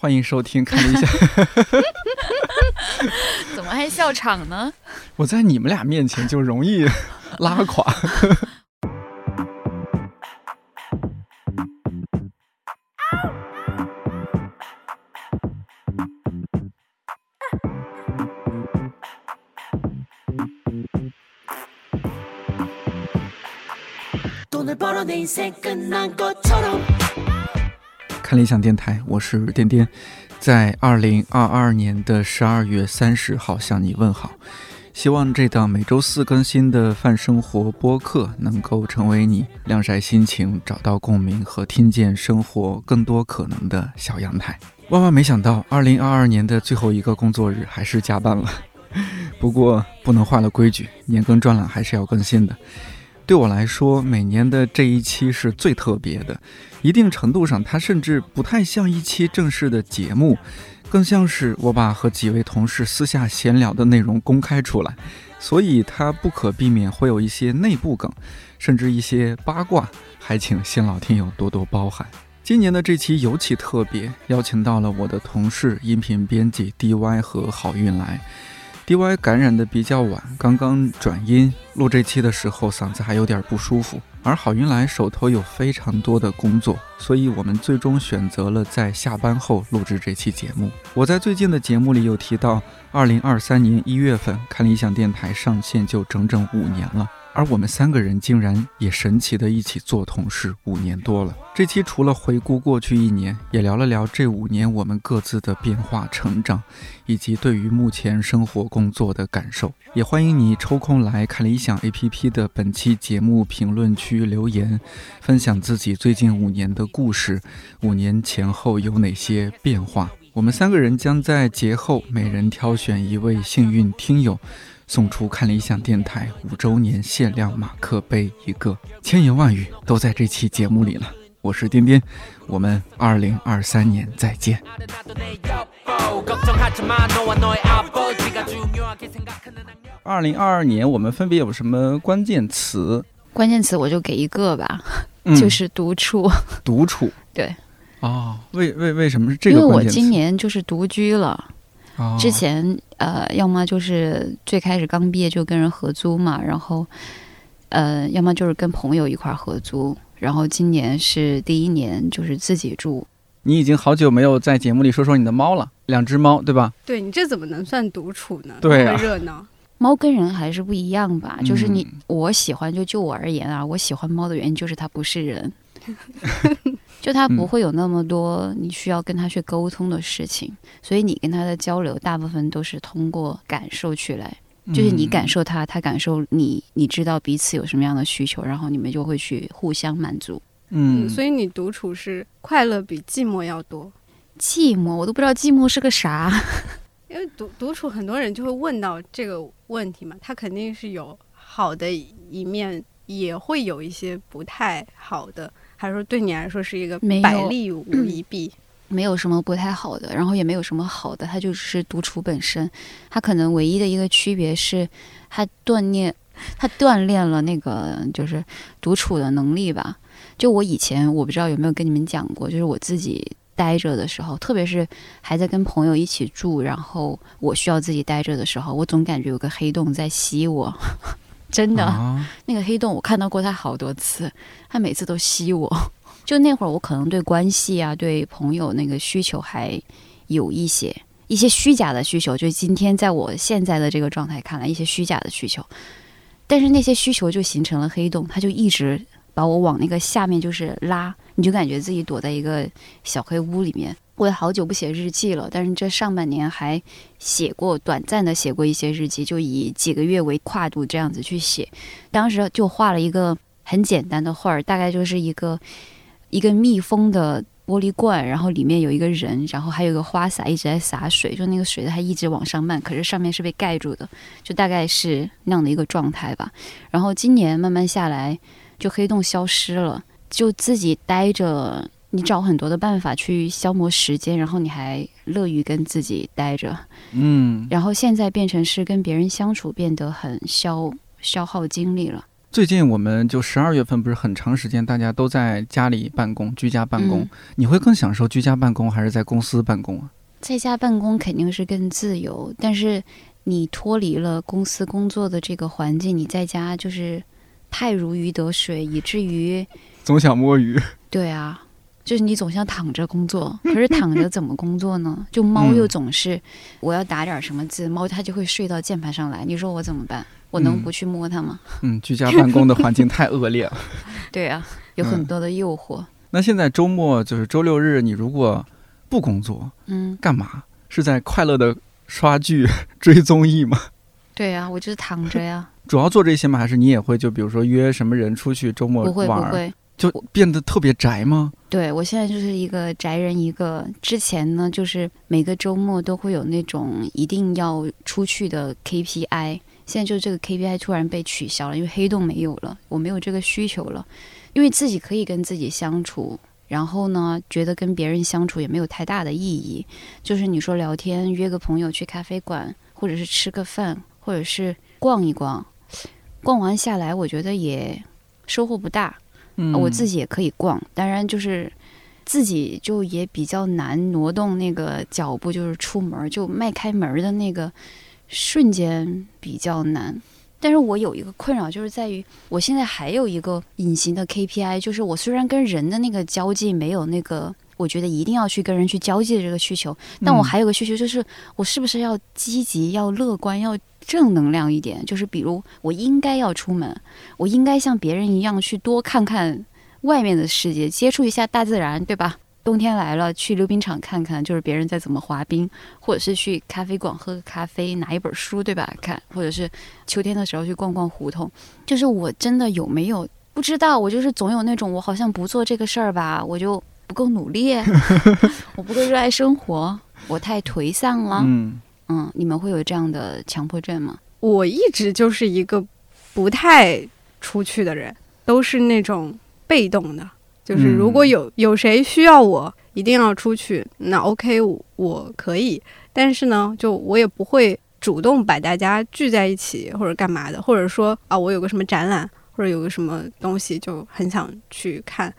欢迎收听。看了一下，怎么还笑场呢？我在你们俩面前就容易拉垮。看理想电台，我是颠颠，在二零二二年的十二月三十号向你问好。希望这档每周四更新的泛生活播客能够成为你晾晒心情、找到共鸣和听见生活更多可能的小阳台。万万没想到，二零二二年的最后一个工作日还是加班了。不过不能坏了规矩，年更专栏还是要更新的。对我来说，每年的这一期是最特别的，一定程度上，它甚至不太像一期正式的节目，更像是我把和几位同事私下闲聊的内容公开出来，所以它不可避免会有一些内部梗，甚至一些八卦，还请新老听友多多包涵。今年的这期尤其特别，邀请到了我的同事音频编辑 DY 和好运来。DY 感染的比较晚，刚刚转阴，录这期的时候嗓子还有点不舒服。而郝云来手头有非常多的工作，所以我们最终选择了在下班后录制这期节目。我在最近的节目里有提到，二零二三年一月份看理想电台上线就整整五年了。而我们三个人竟然也神奇的一起做同事五年多了。这期除了回顾过去一年，也聊了聊这五年我们各自的变化、成长，以及对于目前生活工作的感受。也欢迎你抽空来看理想 APP 的本期节目评论区留言，分享自己最近五年的故事，五年前后有哪些变化。我们三个人将在节后每人挑选一位幸运听友。送出看理想电台五周年限量马克杯一个，千言万语都在这期节目里了。我是颠颠，我们二零二三年再见。二零二二年我们分别有什么关键词？关键词我就给一个吧，就是独处。独处。对。哦，为为为什么是这个？因为我今年就是独居了。哦之前呃，要么就是最开始刚毕业就跟人合租嘛，然后呃，要么就是跟朋友一块儿合租，然后今年是第一年就是自己住。你已经好久没有在节目里说说你的猫了，两只猫对吧？对你这怎么能算独处呢？对啊，热闹。猫跟人还是不一样吧？就是你我喜欢，就就我而言啊，我喜欢猫的原因就是它不是人。就他不会有那么多你需要跟他去沟通的事情，所以你跟他的交流大部分都是通过感受去来，就是你感受他，他感受你，你知道彼此有什么样的需求，然后你们就会去互相满足。嗯，所以你独处是快乐比寂寞要多。寂寞，我都不知道寂寞是个啥。因为独独处，很多人就会问到这个问题嘛，他肯定是有好的一面，也会有一些不太好的。还是说对你来说是一个百利无一弊，没有什么不太好的，然后也没有什么好的，它就是独处本身。它可能唯一的一个区别是，它锻炼，它锻炼了那个就是独处的能力吧。就我以前我不知道有没有跟你们讲过，就是我自己待着的时候，特别是还在跟朋友一起住，然后我需要自己待着的时候，我总感觉有个黑洞在吸我。真的，那个黑洞我看到过他好多次，他每次都吸我。就那会儿，我可能对关系啊、对朋友那个需求还有一些一些虚假的需求。就今天在我现在的这个状态看来，一些虚假的需求，但是那些需求就形成了黑洞，它就一直把我往那个下面就是拉，你就感觉自己躲在一个小黑屋里面。我也好久不写日记了，但是这上半年还写过短暂的写过一些日记，就以几个月为跨度这样子去写。当时就画了一个很简单的画儿，大概就是一个一个密封的玻璃罐，然后里面有一个人，然后还有一个花洒一直在洒水，就那个水它一直往上漫，可是上面是被盖住的，就大概是那样的一个状态吧。然后今年慢慢下来，就黑洞消失了，就自己待着。你找很多的办法去消磨时间，然后你还乐于跟自己待着，嗯，然后现在变成是跟别人相处变得很消消耗精力了。最近我们就十二月份不是很长时间，大家都在家里办公，居家办公，嗯你会更享受居家办公还是在公司办公啊？在家办公肯定是更自由，但是你脱离了公司工作的这个环境，你在家就是太如鱼得水，以至于总想摸鱼。对啊，就是你总想躺着工作，可是躺着怎么工作呢？就猫又嗯总是我要打点什么字，猫它就会睡到键盘上来，你说我怎么办？我能嗯不去摸它吗？嗯，居家办公的环境太恶劣了。对啊，有很多的诱惑。那现在周末就是周六日，你如果不工作，嗯，干嘛？是在快乐的刷剧、追综艺吗？对啊，我就是躺着呀，主要做这些吗？还是你也会就比如说约什么人出去周末不会不玩。就变得特别宅吗？对我现在就是一个宅人，一个之前呢，就是每个周末都会有那种一定要出去的 KPI，现在就这个 KPI 突然被取消了，因为黑洞没有了，我没有这个需求了，因为自己可以跟自己相处，然后呢，觉得跟别人相处也没有太大的意义，就是你说聊天，约个朋友去咖啡馆，或者是吃个饭，或者是逛一逛，逛完下来，我觉得也收获不大。嗯，我自己也可以逛，当然就是自己就也比较难挪动那个脚步，就是出门就迈开门的那个瞬间比较难。但是我有一个困扰，就是在于我现在还有一个隐形的 KPI，就是我虽然跟人的那个交际没有那个，我觉得一定要去跟人去交际的这个需求，但我嗯还有个需求，就是我是不是要积极、要乐观、要正能量一点？就是比如我应该要出门，我应该像别人一样去多看看外面的世界，接触一下大自然，对吧？冬天来了，去溜冰场看看，就是别人在怎么滑冰，或者是去咖啡馆喝个咖啡，拿一本书，对吧？看，或者是秋天的时候去逛逛胡同。就是我真的有没有不知道？我就是总有那种我好像不做这个事儿吧，我就不够努力，我不够热爱生活，我太颓丧了。嗯嗯，你们会有这样的强迫症吗？我一直就是一个不太出去的人，都是那种被动的。就是如果有有谁需要我一定要出去，那 OK，我我可以。但是呢，就我也不会主动把大家聚在一起或者干嘛的，或者说啊，我有个什么展览或者有个什么东西就很想去看。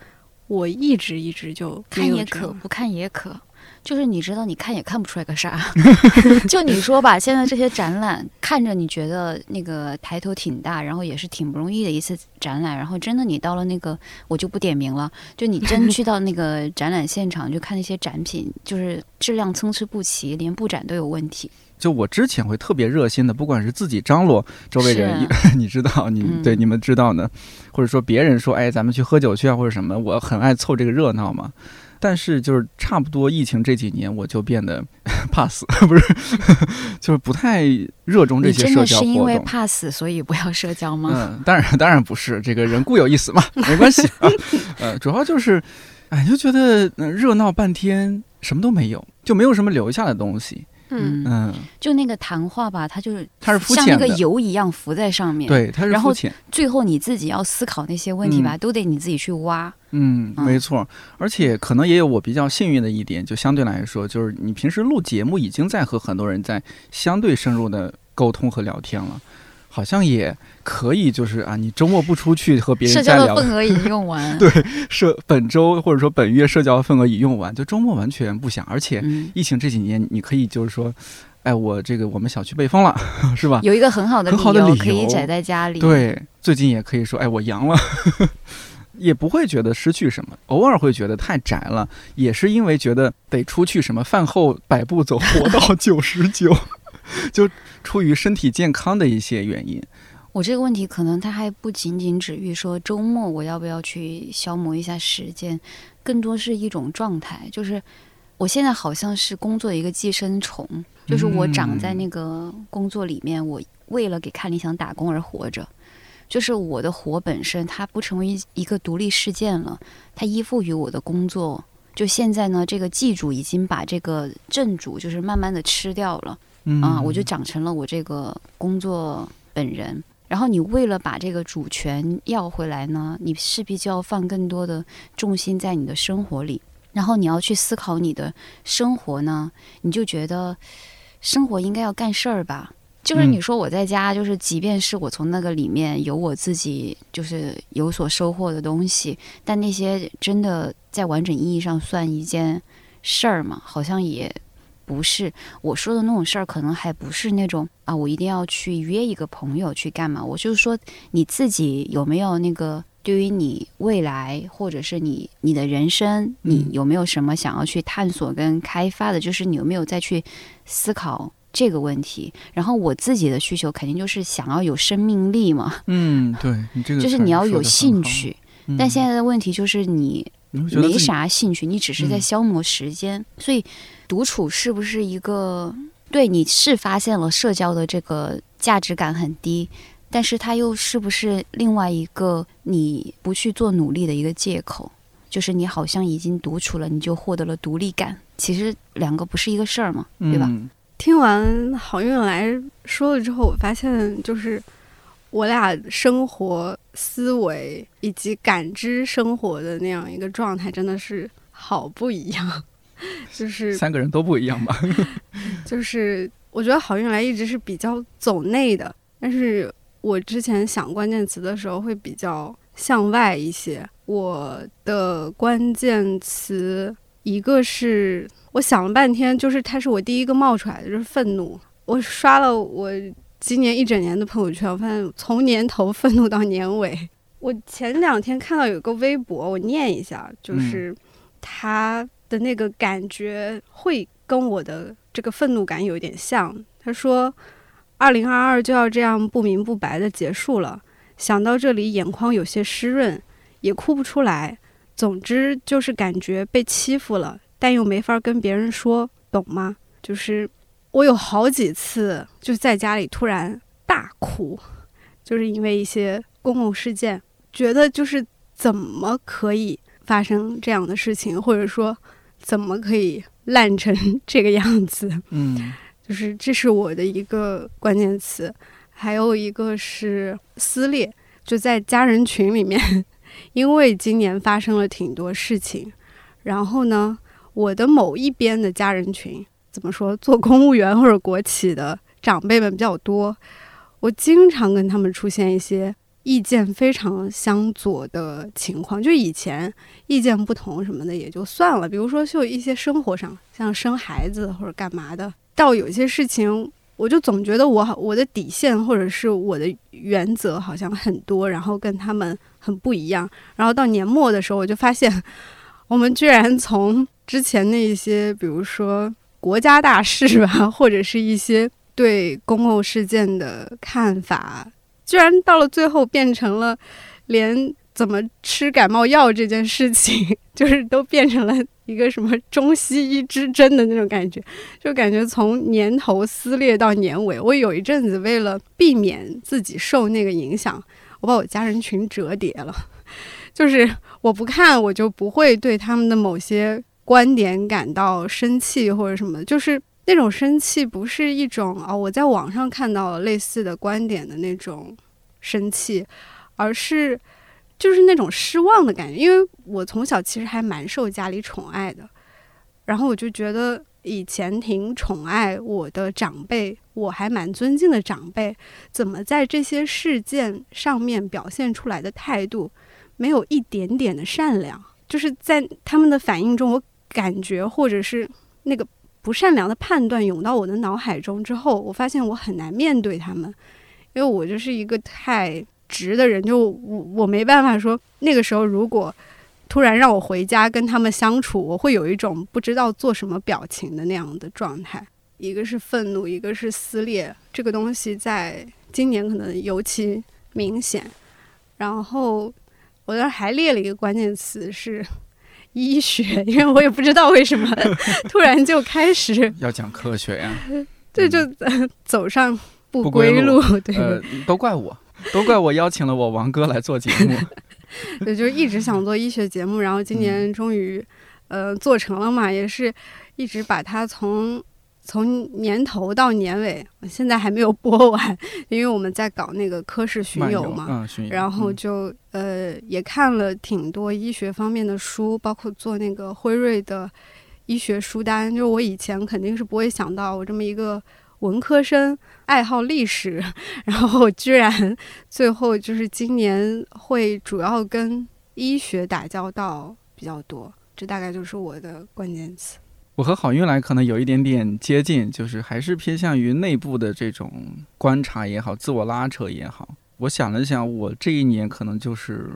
我一直一直就看也可，不看也可。就是你知道，你看也看不出来个啥。就你说吧，现在这些展览看着你觉得那个抬头挺大，然后也是挺不容易的一次展览。然后真的你到了那个，我就不点名了。就你真去到那个展览现场，就看那些展品，就是质量参差不齐，连布展都有问题。就我之前会特别热心的，不管是自己张罗周围人，你知道，你、嗯对你们知道呢，或者说别人说，哎，咱们去喝酒去啊，或者什么，我很爱凑这个热闹嘛。但是就是差不多疫情这几年，我就变得 怕死，不是，就是不太热衷这些社交是因为。怕死，所以不要社交吗？嗯，当然当然不是，这个人固有一死嘛，没关系啊。呃，主要就是，哎，就觉得、呃热闹半天，什么都没有，就没有什么留下的东西。嗯，嗯，就那个谈话吧，它就是它是浮像那个，油一样浮在上面。，对，它是然后肤浅。最后你自己要思考那些问题吧，都得你自己去挖。嗯，嗯。没错，而且可能也有我比较幸运的一点，就相对来说，就是你平时录节目已经在和很多人在相对深入的沟通和聊天了，好像也可以，就是啊，你周末不出去和别人社，交的份额已经用完。对社本周或者说本月社交的份额已用完，就周末完全不想，而且嗯，疫情这几年，你可以就是说，哎，我这个我们小区被封了，是吧？有一个很好的很好的理由可以宅在家里。，对，最近也可以说，哎，我阳了，也不会觉得失去什么，偶尔会觉得太宅了，也是因为觉得得出去什么饭后百步走，活到九十九，就出于身体健康的一些原因。我这个问题可能它还不仅仅止于说周末我要不要去消磨一下时间，更多是一种状态，就是我现在好像是工作的一个寄生虫，就是我长在那个工作里面，我为了给看理想打工而活着。就是我的活本身，它不成为一个独立事件了，它依附于我的工作。就现在呢，这个祭主已经把这个正主就是慢慢的吃掉了。嗯啊，我就长成了我这个工作本人。然后你为了把这个主权要回来呢，你势必就要放更多的重心在你的生活里，然后你要去思考你的生活呢，你就觉得生活应该要干事儿吧，就是你说我在家，就是即便是我从那个里面有我自己就是有所收获的东西，但那些真的在完整意义上算一件事儿吗？好像也不是。我说的那种事儿，可能还不是那种啊，我一定要去约一个朋友去干嘛。我就是说，你自己有没有那个对于你未来或者是你你的人生，你有没有什么想要去探索跟开发的？就是你有没有再去思考？这个问题，然后我自己的需求肯定就是想要有生命力嘛。嗯，对你这个就是你要有兴趣，但现在的问题就是你没啥兴趣，你只是在消磨时间。所以独处是不是一个对你是发现了社交的这个价值感很低，但是它又是不是另外一个你不去做努力的一个借口？就是你好像已经独处了，你就获得了独立感，其实两个不是一个事儿嘛，对吧？听完好运来说了之后，我发现就是我俩生活思维以及感知生活的那样一个状态，真的是好不一样。就是三个人都不一样吧？就是我觉得好运来一直是比较走内的，但是我之前想关键词的时候会比较向外一些。我的关键词一个是。我想了半天，就是它是我第一个冒出来的，就是愤怒。我刷了我今年一整年的朋友圈，我发现从年头愤怒到年尾。我前两天看到有个微博，我念一下，就是他的那个感觉会跟我的这个愤怒感有一点像。他说：“二零二二就要这样不明不白的结束了，想到这里眼眶有些湿润，也哭不出来。总之就是感觉被欺负了。”但又没法跟别人说，懂吗？就是我有好几次就在家里突然大哭，就是因为一些公共事件，觉得就是怎么可以发生这样的事情，或者说怎么可以烂成 这个样子？嗯，就是这是我的一个关键词，还有一个是撕裂，就在家人群里面，因为今年发生了挺多事情，然后呢。我的某一边的家人群，怎么说？做公务员或者国企的长辈们比较多，我经常跟他们出现一些意见非常相左的情况。就以前意见不同什么的也就算了，比如说就一些生活上，像生孩子或者干嘛的，到有些事情，我就总觉得我我的底线或者是我的原则好像很多，然后跟他们很不一样。然后到年末的时候，我就发现，我们居然从之前那些，比如说国家大事吧，或者是一些对公共事件的看法，居然到了最后变成了连怎么吃感冒药这件事情，就是都变成了一个什么中西医之争的那种感觉，就感觉从年头撕裂到年尾。我有一阵子为了避免自己受那个影响，我把我家人群折叠了，就是我不看，我就不会对他们的某些。观点感到生气或者什么，就是那种生气，不是一种啊，我在网上看到类似的观点的那种生气，而是就是那种失望的感觉。因为我从小其实还蛮受家里宠爱的，然后我就觉得以前挺宠爱我的长辈，我还蛮尊敬的长辈，怎么在这些事件上面表现出来的态度没有一点点的善良？就是在他们的反应中，我。感觉或者是那个不善良的判断涌到我的脑海中之后，我发现我很难面对他们，因为我就是一个太直的人，就我我没办法说那个时候如果突然让我回家跟他们相处，我会有一种不知道做什么表情的那样的状态。一个是愤怒，一个是撕裂，这个东西在今年可能尤其明显。然后我当时还列了一个关键词是。医学，因为我也不知道为什么 突然就开始要讲科学呀，对就走上不归路。对，都怪我，都怪我邀请了我王哥来做节目。对，就一直想做医学节目，然后今年终于呃做成了嘛，也是一直把它从。从年头到年尾，现在还没有播完，因为我们在搞那个科室巡游嘛，然后就呃也看了挺多医学方面的书，包括做那个辉瑞的医学书单。就我以前肯定是不会想到，我这么一个文科生，爱好历史，然后居然最后就是今年会主要跟医学打交道比较多，这大概就是我的关键词。我和好运来可能有一点点接近，就是还是偏向于内部的这种观察也好，自我拉扯也好。我想了想，我这一年可能就是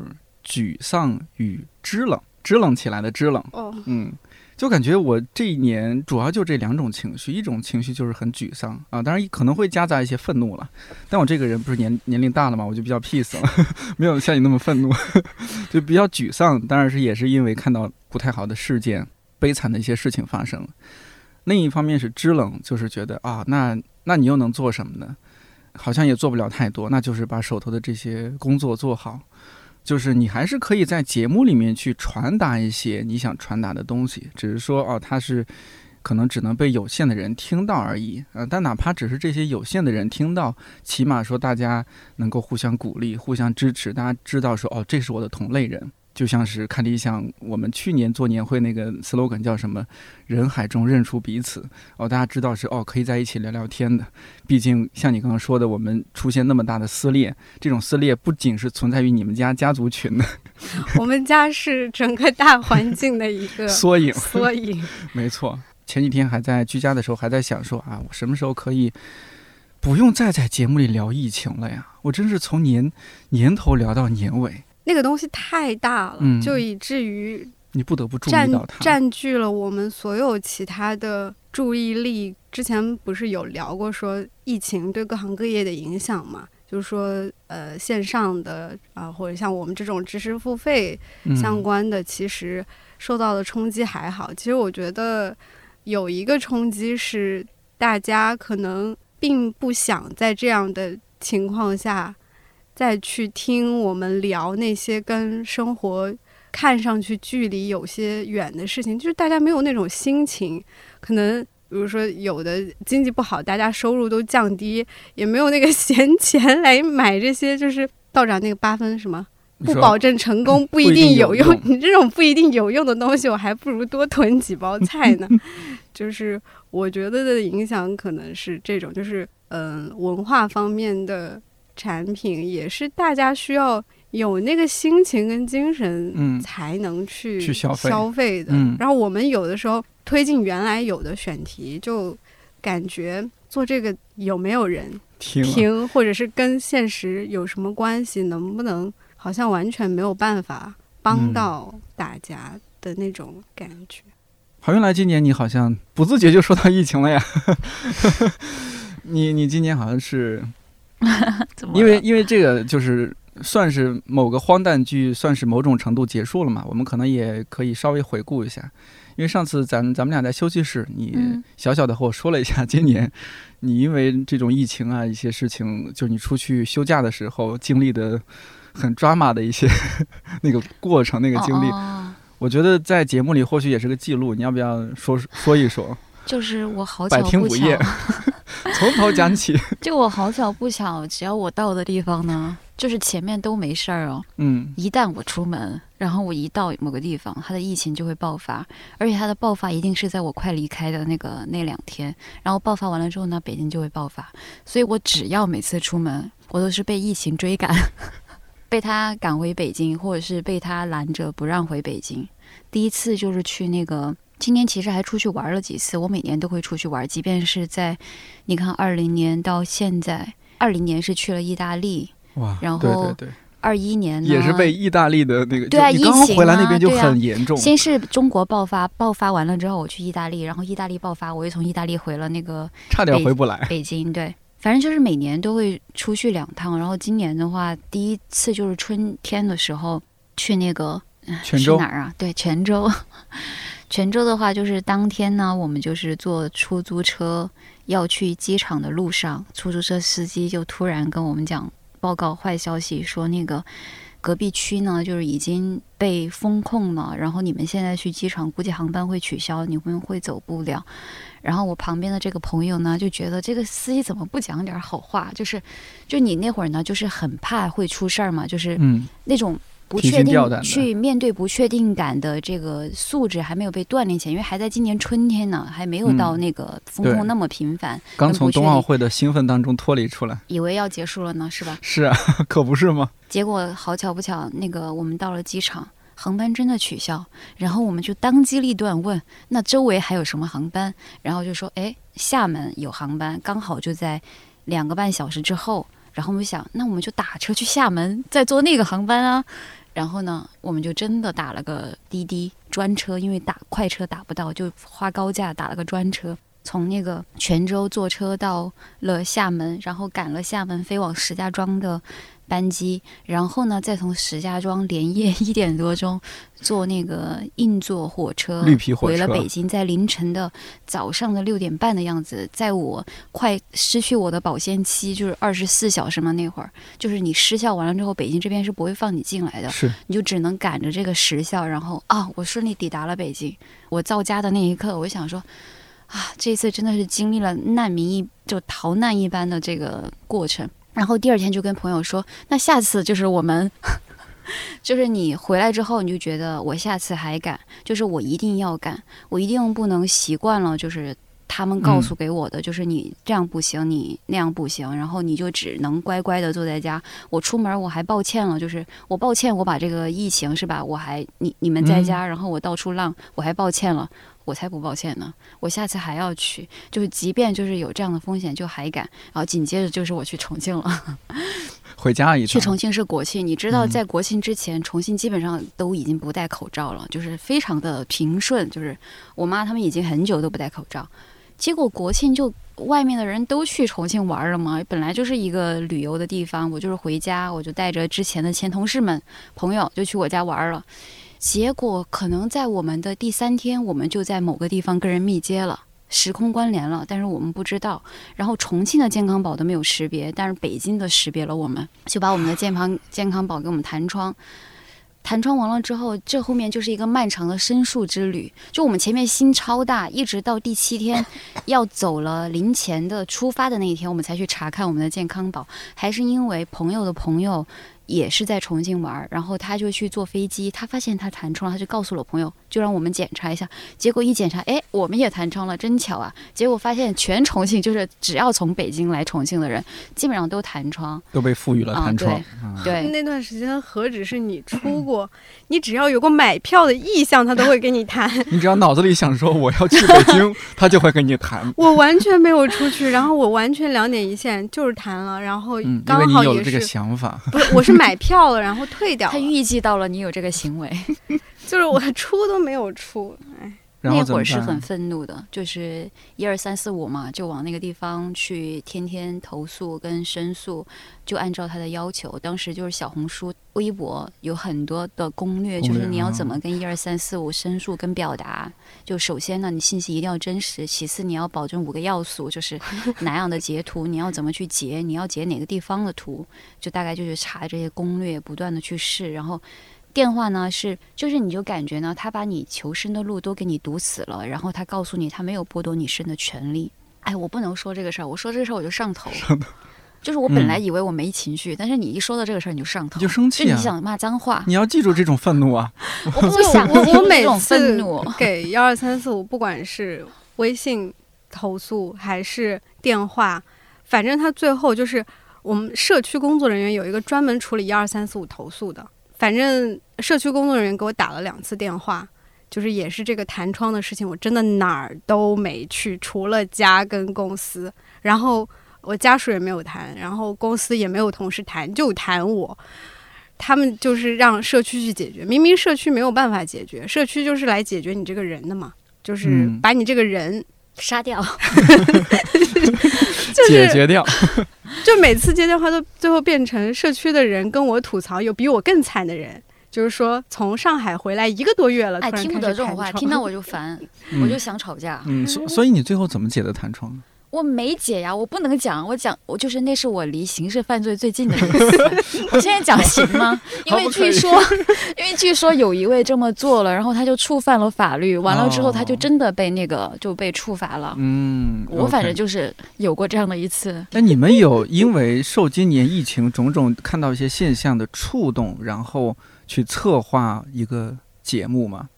沮丧与支冷，支冷起来的支冷。哦，嗯，就感觉我这一年主要就这两种情绪，一种情绪就是很沮丧啊，当然可能会夹杂一些愤怒了。但我这个人不是年年龄大了嘛，我就比较 peace 了，没有像你那么愤怒，就比较沮丧。当然是也是因为看到不太好的事件。悲惨的一些事情发生了，另一方面是知冷，就是觉得啊，那那你又能做什么呢？好像也做不了太多，那就是把手头的这些工作做好，就是你还是可以在节目里面去传达一些你想传达的东西，只是说哦，它是可能只能被有限的人听到而已啊。但哪怕只是这些有限的人听到，起码说大家能够互相鼓励、互相支持，大家知道说哦，这是我的同类人。就像是看理想，我们去年做年会那个 slogan 叫什么？人海中认出彼此哦，大家知道是哦，可以在一起聊聊天的。毕竟像你刚刚说的，我们出现那么大的撕裂，这种撕裂不仅是存在于你们家家族群的，我们家是整个大环境的一个 缩影。缩影，没错。前几天还在居家的时候，还在想说啊，我什么时候可以不用再在节目里聊疫情了呀？我真是从年年头聊到年尾。那个东西太大了，就以至于你不得不注意到它，占据了我们所有其他的注意力。之前不是有聊过说疫情对各行各业的影响嘛？就是说，呃，线上的啊，或者像我们这种知识付费相关的，其实受到的冲击还好。其实我觉得有一个冲击是，大家可能并不想在这样的情况下。再去听我们聊那些跟生活看上去距离有些远的事情，就是大家没有那种心情。可能比如说有的经济不好，大家收入都降低，也没有那个 闲钱来买这些。就是道长那个八分什么不保证成功，不一定有用。你这种不一定有用的东西，我还不如多囤几包 菜呢。就是我觉得的影响可能是这种，就是嗯，文化方面的。产品也是大家需要有那个心情跟精神，才能去去消费消费的。然后我们有的时候推进原来有的选题，就感觉做这个有没有人听，或者是跟现实有什么关系，能不能好像完全没有办法帮到大家的那种感觉。好，运来今年你好像不自觉就说到疫情了呀？你你今年好像是。因为因为这个就是算是某个荒诞剧，算是某种程度结束了嘛。我们可能也可以稍微回顾一下，因为上次咱咱们俩在休息室，你小小的和我说了一下，今年你因为这种疫情啊一些事情，就你出去休假的时候经历的很抓马的一些 那个过程那个经历，我觉得在节目里或许也是个记录。你要不要说说一说？就是我好巧不巧。从头讲起，就我好巧不巧，只要我到的地方呢，就是前面都没事儿哦。嗯，一旦我出门，然后我一到某个地方，它的疫情就会爆发，而且它的爆发一定是在我快离开的那个那两天。然后爆发完了之后呢，北京就会爆发。所以我只要每次出门，我都是被疫情追赶，被他赶回北京，或者是被他拦着不让回北京。第一次就是去那个。今年其实还出去玩了几次，我每年都会出去玩，即便是在，你看二零年到现在，二零年是去了意大利，哇，然后二一年也是被意大利的那个对啊，疫情回来那边就很严重。先是中国爆发，爆发完了之后我去意大利，然后意大利爆发，我又从意大利回了那个 差点回不来北京，对，反正就是每年都会出去两趟，然后今年的话，第一次就是春天的时候去那个泉州哪儿啊？对，泉州。泉州的话，就是当天呢，我们就是坐出租车要去机场的路上，出租车司机就突然跟我们讲报告坏消息，说那个隔壁区呢就是已经被封控了，然后你们现在去机场估计航班会取消，你们会走不了。然后我旁边的这个朋友呢就觉得这个司机怎么不讲点好话？就是，就你那会儿呢就是很怕会出事儿嘛，就是那种。不确定的去面对不确定感的这个素质还没有被锻炼起来，因为还在今年春天呢，还没有到嗯那个风对控那么频繁，刚从冬奥会的兴奋当中脱离出来。以为要结束了呢，是吧？是啊，可不是吗？结果好巧不巧，那个我们到了机场，航班真的取消，然后我们就当机立断问，那周围还有什么航班？然后就说，哎，厦门有航班，刚好就在两个半小时之后。然后我们想，那我们就打车去厦门，再坐那个航班啊。然后呢，我们就真的打了个滴滴专车，因为打快车打不到，就花高价打了个专车，从那个泉州坐车到了厦门，然后赶了厦门飞往石家庄的班机，然后呢，再从石家庄连夜 一点多钟坐那个硬座火车绿皮火回了北京，在凌晨的早上的六点半的样子，在我快失去我的保鲜期，就是二十四小时嘛，那会儿就是你失效完了之后，北京这边是不会放你进来的，是你就只能赶着这个时效，然后啊，我顺利抵达了北京。我到家的那一刻，我就想说，啊，这次真的是经历了难民一就逃难一般的这个过程。然后第二天就跟朋友说，那下次就是我们，就是你回来之后，你就觉得我下次还敢，就是我一定要敢，我一定不能习惯了，就是。他们告诉给我的、就是你这样不行，你那样不行，然后你就只能乖乖的坐在家。我出门我还抱歉了，就是我抱歉，我把这个疫情是吧？我还你你们在家，然后我到处浪，我还抱歉了，我才不抱歉呢。我下次还要去，就是即便就是有这样的风险，就还敢。然后紧接着就是我去重庆了，回家一趟。去重庆是国庆，你知道嗯在国庆之前，重庆基本上都已经不戴口罩了，就是非常的平顺，就是我妈他们已经很久都不戴口罩。结果国庆就外面的人都去重庆玩了嘛，本来就是一个旅游的地方，我就是回家，我就带着之前的前同事们、朋友就去我家玩了。结果可能在我们的第三天，我们就在某个地方跟人密接了。时空关联了，但是我们不知道。然后重庆的健康宝都没有识别，但是北京的识别了我们，就把我们的健康健康宝给我们弹窗。弹窗完了之后，这后面就是一个漫长的申诉之旅。就我们前面心超大，一直到第七天 要走了临前的出发的那一天，我们才去查看我们的健康宝。还是因为朋友的朋友也是在重庆玩儿，然后他就去坐飞机，他发现他弹窗了，他就告诉了朋友，就让我们检查一下。结果一检查，哎，我们也弹窗了，真巧啊！结果发现全重庆就是只要从北京来重庆的人，基本上都弹窗。都被赋予了啊弹窗对。嗯对，那段时间何止是你出过，你只要有个买票的意向，他都会给你谈。你只要脑子里想说我要去北京，他就会跟你谈。我完全没有出去，然后我完全两点一线，就是谈了，然后刚你有了这个好也是，想法。不是我是 买票了，然后退掉他，预计到了你有这个行为。就是我出都没有出，哎，然后那会儿是很愤怒的，就是一二三四五嘛，就往那个地方去，天天投诉跟申诉，就按照他的要求。当时就是小红书、微博有很多的攻略，就是你要啊怎么跟一二三四五申诉跟表达。就首先呢，你信息一定要真实；其次，你要保证五个要素，就是 哪样的截图，你要怎么去截，你要截哪个地方的图，就大概就是查这些攻略，不断的去试，然后。电话呢是，就是你就感觉呢，他把你求生的路都给你堵死了，然后他告诉你他没有剥夺你生的权利。哎，我不能说这个事儿，我说这个事儿我就上头。就是我本来以为我没情绪，但是你一说到这个事儿你就上头，你就生气啊就你想骂脏话，你要记住这种愤怒啊！我不想我我每这种愤次怒。给幺二三四五，不管是微信投诉还是电话，反正他最后就是我们社区工作人员有一个专门处理幺二三四五投诉的。反正社区工作人员给我打了两次电话，就是也是这个弹窗的事情，我真的哪儿都没去，除了家跟公司，然后我家属也没有谈，然后公司也没有同事谈，就谈我。他们就是让社区去解决，明明社区没有办法解决，社区就是来解决你这个人的嘛，就是嗯。把你这个人，杀掉，就 是解决掉。就每次接电话都最后变成社区的人跟我吐槽有比我更惨的人，就是说从上海回来一个多月了，哎，听不得这种话，听到我就烦，我就想吵架。嗯，所所以你最后怎么解的弹窗呢？我没解呀，我不能讲，我讲我就是那是我离刑事犯罪最近的一次。我现在讲行吗？因为据说，因为据说有一位这么做了，然后他就触犯了法律，完了之后他就真的被那个就被处罚了。嗯，我反正就是有过这样的一次，那你们有因为受今年疫情种种看到一些现象的触动，然后去策划一个节目吗？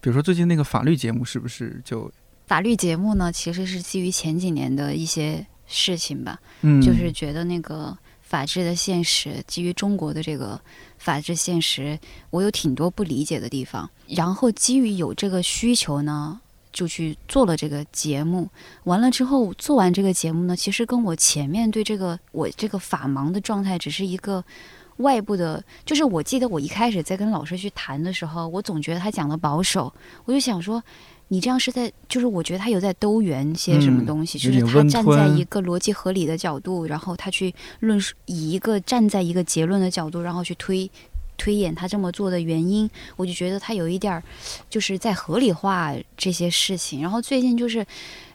比如说最近那个法律节目是不是就法律节目呢？其实是基于前几年的一些事情吧，嗯，就是觉得那个法治的现实，基于中国的这个法治现实，我有挺多不理解的地方。然后基于有这个需求呢，就去做了这个节目。完了之后，做完这个节目呢，其实跟我前面对这个我这个法盲的状态，只是一个外部的。就是我记得我一开始在跟老师去谈的时候，我总觉得他讲的保守，我就想说。你这样是在，就是我觉得他有在兜圆些什么东西，就是他站在一个逻辑合理的角度，然后他去论述以一个站在一个结论的角度，然后去推推演他这么做的原因，我就觉得他有一点儿就是在合理化这些事情。然后最近就是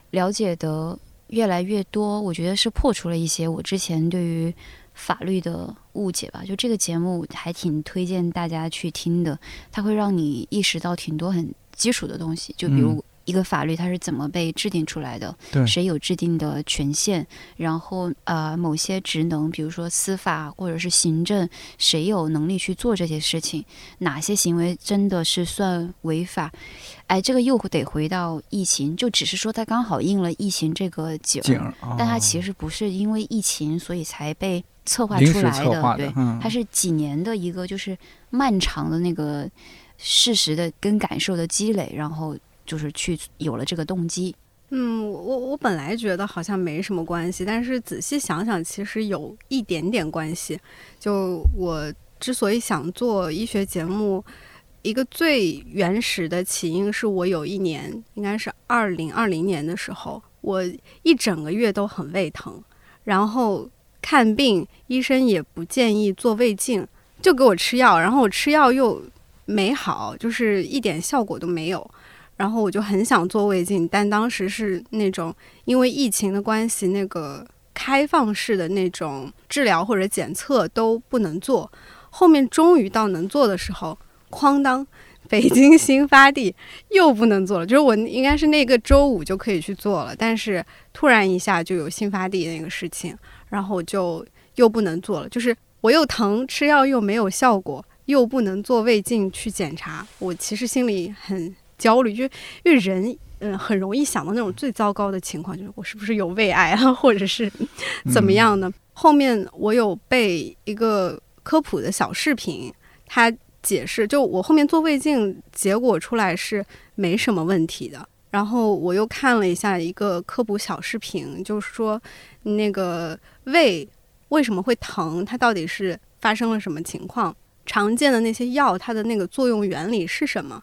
了解的越来越多，我觉得是破除了一些我之前对于法律的误解吧。就这个节目还挺推荐大家去听的，它会让你意识到挺多很。基础的东西，就比如一个法律它是怎么被制定出来的，谁有制定的权限，然后呃某些职能，比如说司法或者是行政，谁有能力去做这些事情，哪些行为真的是算违法？哎，这个又得回到疫情，就只是说它刚好应了疫情这个景，但它其实不是因为疫情所以才被策划出来的，对，它是几年的一个就是漫长的那个。事实的跟感受的积累，然后就是去有了这个动机。嗯，我我本来觉得好像没什么关系，但是仔细想想，其实有一点点关系。就我之所以想做医学节目，一个最原始的起因是我有一年，应该是二零二零年的时候，我一整个月都很胃疼，然后看病医生也不建议做胃镜，就给我吃药，然后我吃药又。没好，就是一点效果都没有。然后我就很想做胃镜，但当时是那种因为疫情的关系，那个开放式的那种治疗或者检测都不能做。后面终于到能做的时候，哐当，北京新发地又不能做了。就是我应该是那个周五就可以去做了，但是突然一下就有新发地那个事情，然后就又不能做了。就是我又疼，吃药又没有效果。又不能做胃镜去检查，我其实心里很焦虑，就因为人嗯很容易想到那种最糟糕的情况，就是我是不是有胃癌啊，或者是怎么样呢？后面我有被一个科普的小视频，他解释，就我后面做胃镜结果出来是没什么问题的。然后我又看了一下一个科普小视频，就是说那个胃为什么会疼，它到底是发生了什么情况？常见的那些药，它的那个作用原理是什么？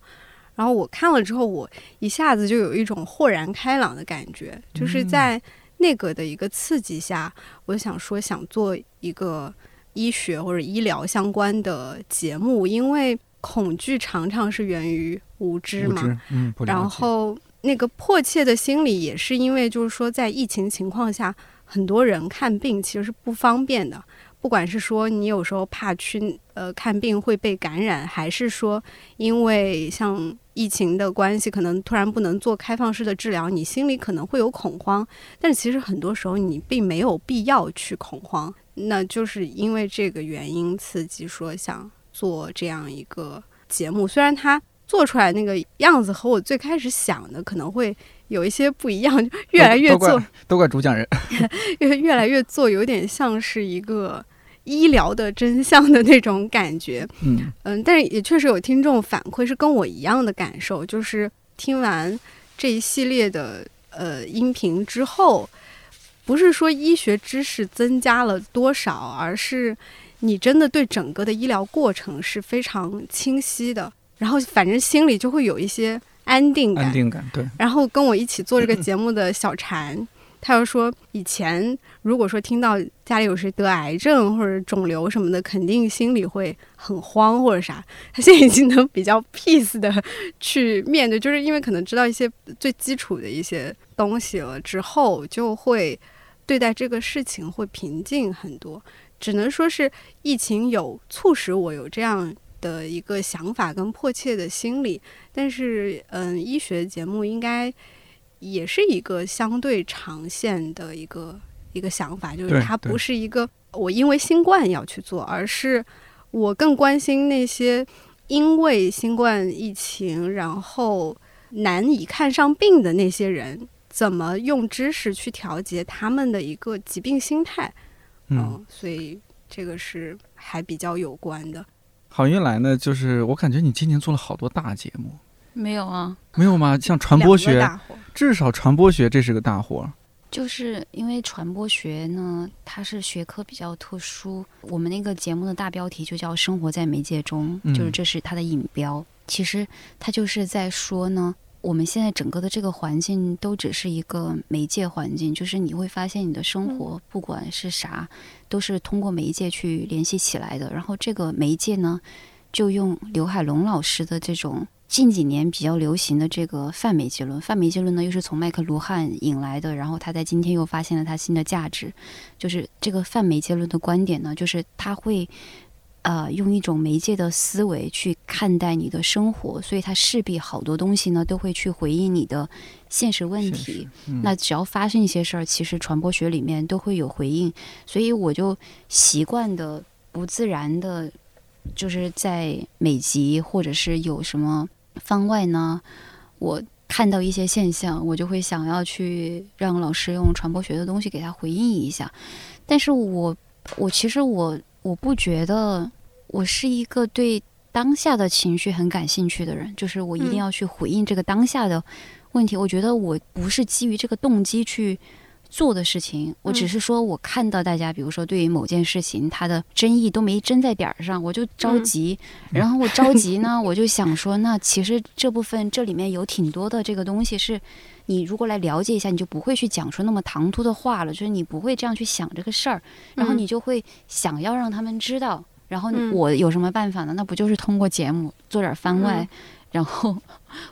然后我看了之后，我一下子就有一种豁然开朗的感觉，就是在那个的一个刺激下，我想说想做一个医学或者医疗相关的节目，因为恐惧常常是源于无知嘛。嗯，然后那个迫切的心理也是因为，就是说在疫情情况下，很多人看病其实是不方便的。不管是说你有时候怕去呃看病会被感染，还是说因为像疫情的关系，可能突然不能做开放式的治疗，你心里可能会有恐慌。但是其实很多时候你并没有必要去恐慌，那就是因为这个原因刺激说想做这样一个节目。虽然它做出来那个样子和我最开始想的可能会有一些不一样，越来越做都怪主讲人，越越来越做有点像是一个。医疗的真相的那种感觉，嗯嗯，但是也确实有听众反馈是跟我一样的感受，就是听完这一系列的呃音频之后，不是说医学知识增加了多少，而是你真的对整个的医疗过程是非常清晰的，然后反正心里就会有一些安定感，安定感对。然后跟我一起做这个节目的小禅。他又说，以前如果说听到家里有谁得癌症或者肿瘤什么的，肯定心里会很慌或者啥。他现在已经能比较 peace 的去面对，就是因为可能知道一些最基础的一些东西了之后，就会对待这个事情会平静很多。只能说是疫情有促使我有这样的一个想法跟迫切的心理，但是嗯，医学节目应该。也是一个相对长线的一个一个想法，就是它不是一个我因为新冠要去做，而是我更关心那些因为新冠疫情然后难以看上病的那些人，怎么用知识去调节他们的一个疾病心态。嗯，所以这个是还比较有关的。好运来呢，就是我感觉你今年做了好多大节目，没有啊？没有吗？像传播学，至少传播学这是个大活。就是因为传播学呢，它是学科比较特殊。我们那个节目的大标题就叫“生活在媒介中”，就是这是它的引标。其实它就是在说呢。我们现在整个的这个环境都只是一个媒介环境，就是你会发现你的生活不管是啥，都是通过媒介去联系起来的。然后这个媒介呢，就用刘海龙老师的这种近几年比较流行的这个泛美结论，泛美结论呢又是从麦克卢汉引来的，然后他在今天又发现了他新的价值，就是这个泛媒结论的观点呢，就是他会。呃，用一种媒介的思维去看待你的生活，所以它势必好多东西呢都会去回应你的现实问题。那只要发生一些事儿，其实传播学里面都会有回应。所以我就习惯的、不自然的，就是在每集或者是有什么番外呢，我看到一些现象，我就会想要去让老师用传播学的东西给他回应一下。但是我，我其实我。我不觉得我是一个对当下的情绪很感兴趣的人，就是我一定要去回应这个当下的问题。我觉得我不是基于这个动机去做的事情，我只是说我看到大家，比如说对于某件事情，他的争议都没争在点儿上，我就着急。然后我着急呢，我就想说，那其实这部分这里面有挺多的这个东西是。你如果来了解一下，你就不会去讲出那么唐突的话了。就是你不会这样去想这个事儿，然后你就会想要让他们知道。然后我有什么办法呢？那不就是通过节目做点番外，然后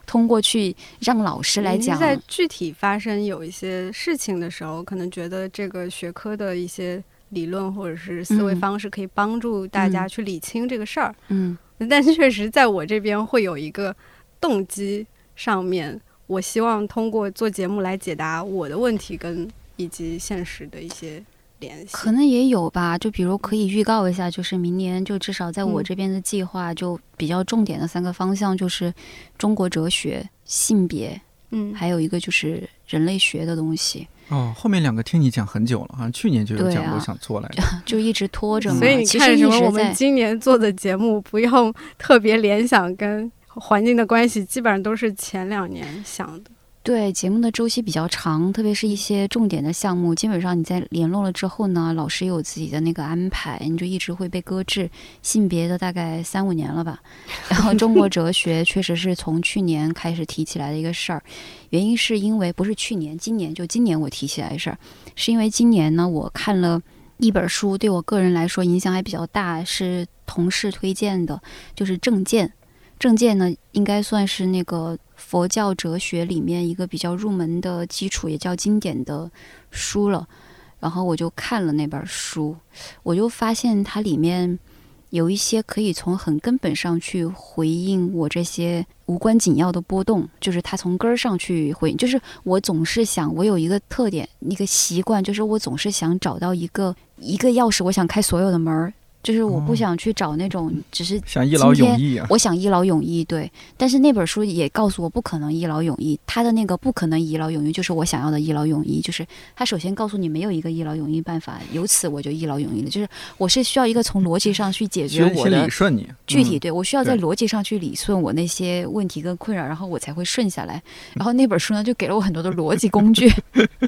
通过去让老师来讲。在具体发生有一些事情的时候，可能觉得这个学科的一些理论或者是思维方式可以帮助大家去理清这个事儿。嗯，但确实在我这边会有一个动机上面。我希望通过做节目来解答我的问题，跟以及现实的一些联系，可能也有吧。就比如可以预告一下，就是明年就至少在我这边的计划，就比较重点的三个方向，就是中国哲学、性别，嗯，还有一个就是人类学的东西。哦，后面两个听你讲很久了，好像去年就有讲过想做来着，就一直拖着嘛。所以你看什么？我们今年做的节目不用特别联想跟。环境的关系基本上都是前两年想的。对节目的周期比较长，特别是一些重点的项目，基本上你在联络了之后呢，老师有自己的那个安排，你就一直会被搁置。性别的大概三五年了吧，然后中国哲学确实是从去年开始提起来的一个事儿，原因是因为不是去年，今年就今年我提起来的事儿，是因为今年呢，我看了一本书，对我个人来说影响还比较大，是同事推荐的，就是《正见》。正见呢，应该算是那个佛教哲学里面一个比较入门的基础，也叫经典的书了。然后我就看了那本书，我就发现它里面有一些可以从很根本上去回应我这些无关紧要的波动，就是它从根儿上去回应。就是我总是想，我有一个特点，一个习惯，就是我总是想找到一个一个钥匙，我想开所有的门儿。就是我不想去找那种，只是想一劳永逸啊。我想一劳永逸，对。但是那本书也告诉我，不可能一劳永逸。他的那个不可能一劳永逸，就是我想要的一劳永逸。就是他首先告诉你没有一个一劳永逸办法，由此我就一劳永逸了。就是我是需要一个从逻辑上去解决我的具体，对我需要在逻辑上去理顺我那些问题跟困扰，然后我才会顺下来。然后那本书呢，就给了我很多的逻辑工具。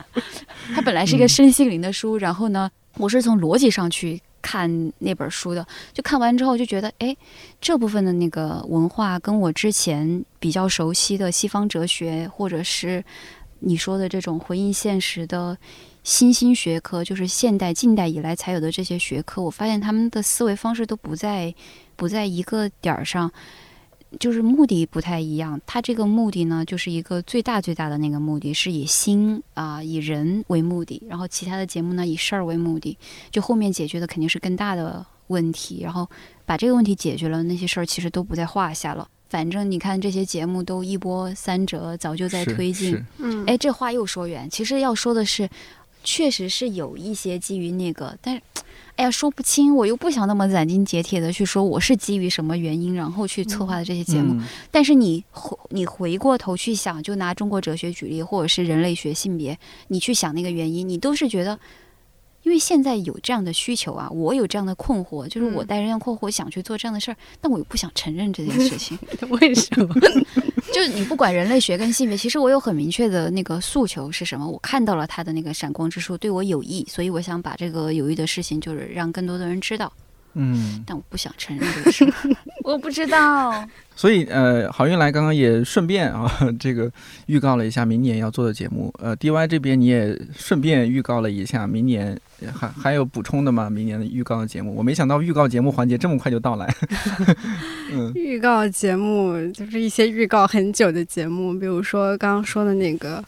它本来是一个身心灵的书，然后呢，我是从逻辑上去。看那本书的，就看完之后就觉得，哎，这部分的那个文化跟我之前比较熟悉的西方哲学，或者是你说的这种回应现实的新兴学科，就是现代、近代以来才有的这些学科，我发现他们的思维方式都不在不在一个点儿上。就是目的不太一样，它这个目的呢，就是一个最大最大的那个目的，是以心啊，以人为目的，然后其他的节目呢，以事儿为目的，就后面解决的肯定是更大的问题，然后把这个问题解决了，那些事儿其实都不在话下了。反正你看这些节目都一波三折，早就在推进。嗯，哎，这话又说远，其实要说的是，确实是有一些基于那个，但是。哎呀说不清，我又不想那么斩钉截铁的去说我是基于什么原因，然后去策划的这些节目。嗯但是你回你回过头去想，就拿中国哲学举例，或者是人类学性别，你去想那个原因，你都是觉得。因为现在有这样的需求啊，我有这样的困惑，就是我嗯带着这样困惑想去做这样的事儿，但我又不想承认这件事情。为什么？就是你不管人类学跟性别，其实我有很明确的那个诉求是什么，我看到了他的那个闪光之处，对我有益，所以我想把这个有益的事情，就是让更多的人知道，嗯，但我不想承认这个事，我不知道。所以呃，好运来刚刚也顺便啊，这个预告了一下明年要做的节目。呃，DY 这边你也顺便预告了一下明年还还有补充的吗？明年的预告的节目，我没想到预告节目环节这么快就到来。嗯预告节目就是一些预告很久的节目，比如说刚刚说的那个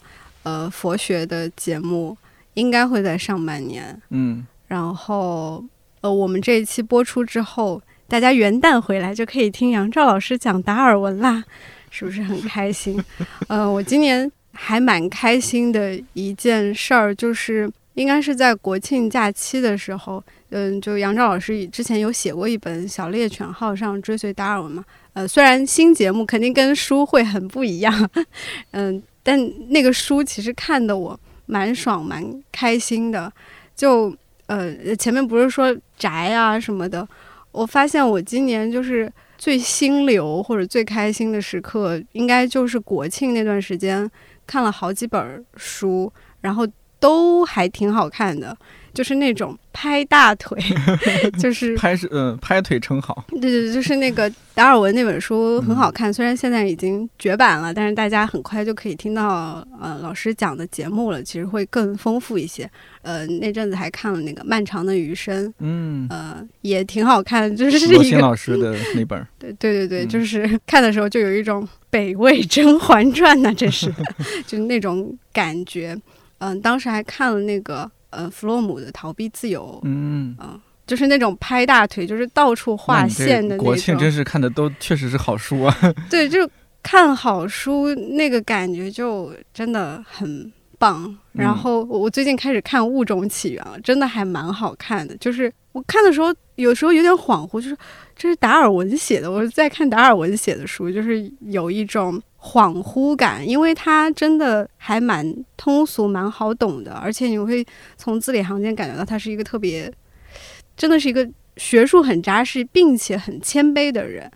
呃佛学的节目，应该会在上半年。嗯，然后呃，我们这一期播出之后，大家元旦回来就可以听杨照老师讲达尔文啦，是不是很开心？呃，我今年还蛮开心的一件事儿，就是应该是在国庆假期的时候，嗯，就杨照老师之前有写过一本《小猎犬号上追随达尔文》嘛，呃，虽然新节目肯定跟书会很不一样，嗯，但那个书其实看的我蛮爽蛮开心的，就呃前面不是说宅啊什么的，我发现我今年就是最心流或者最开心的时刻，应该就是国庆那段时间看了好几本书，然后都还挺好看的，就是那种拍大腿，就是拍是嗯、拍腿称好。对对对，就是那个达尔文那本书很好看，虽然现在已经绝版了，但是大家很快就可以听到呃老师讲的节目了，其实会更丰富一些。呃，那阵子还看了那个《漫长的余生》，嗯，呃，也挺好看，就是罗新一个老师的那本。对对对对，嗯就是看的时候就有一种北魏《甄嬛传》呐，这是 就是那种感觉。嗯、当时还看了那个呃弗洛姆的《逃避自由》，嗯，就是那种拍大腿，就是到处画那你这线的那种。国庆真是看的都确实是好书啊。对，就看好书那个感觉就真的很棒。然嗯后我我最近开始看《物种起源》了，真的还蛮好看的。就是我看的时候，有时候有点恍惚，就是这是达尔文写的，我是在看达尔文写的书，就是有一种恍惚感，因为它真的还蛮通俗、蛮好懂的，而且你会从字里行间感觉到他是一个特别，真的是一个学术很扎实，并且很谦卑的人。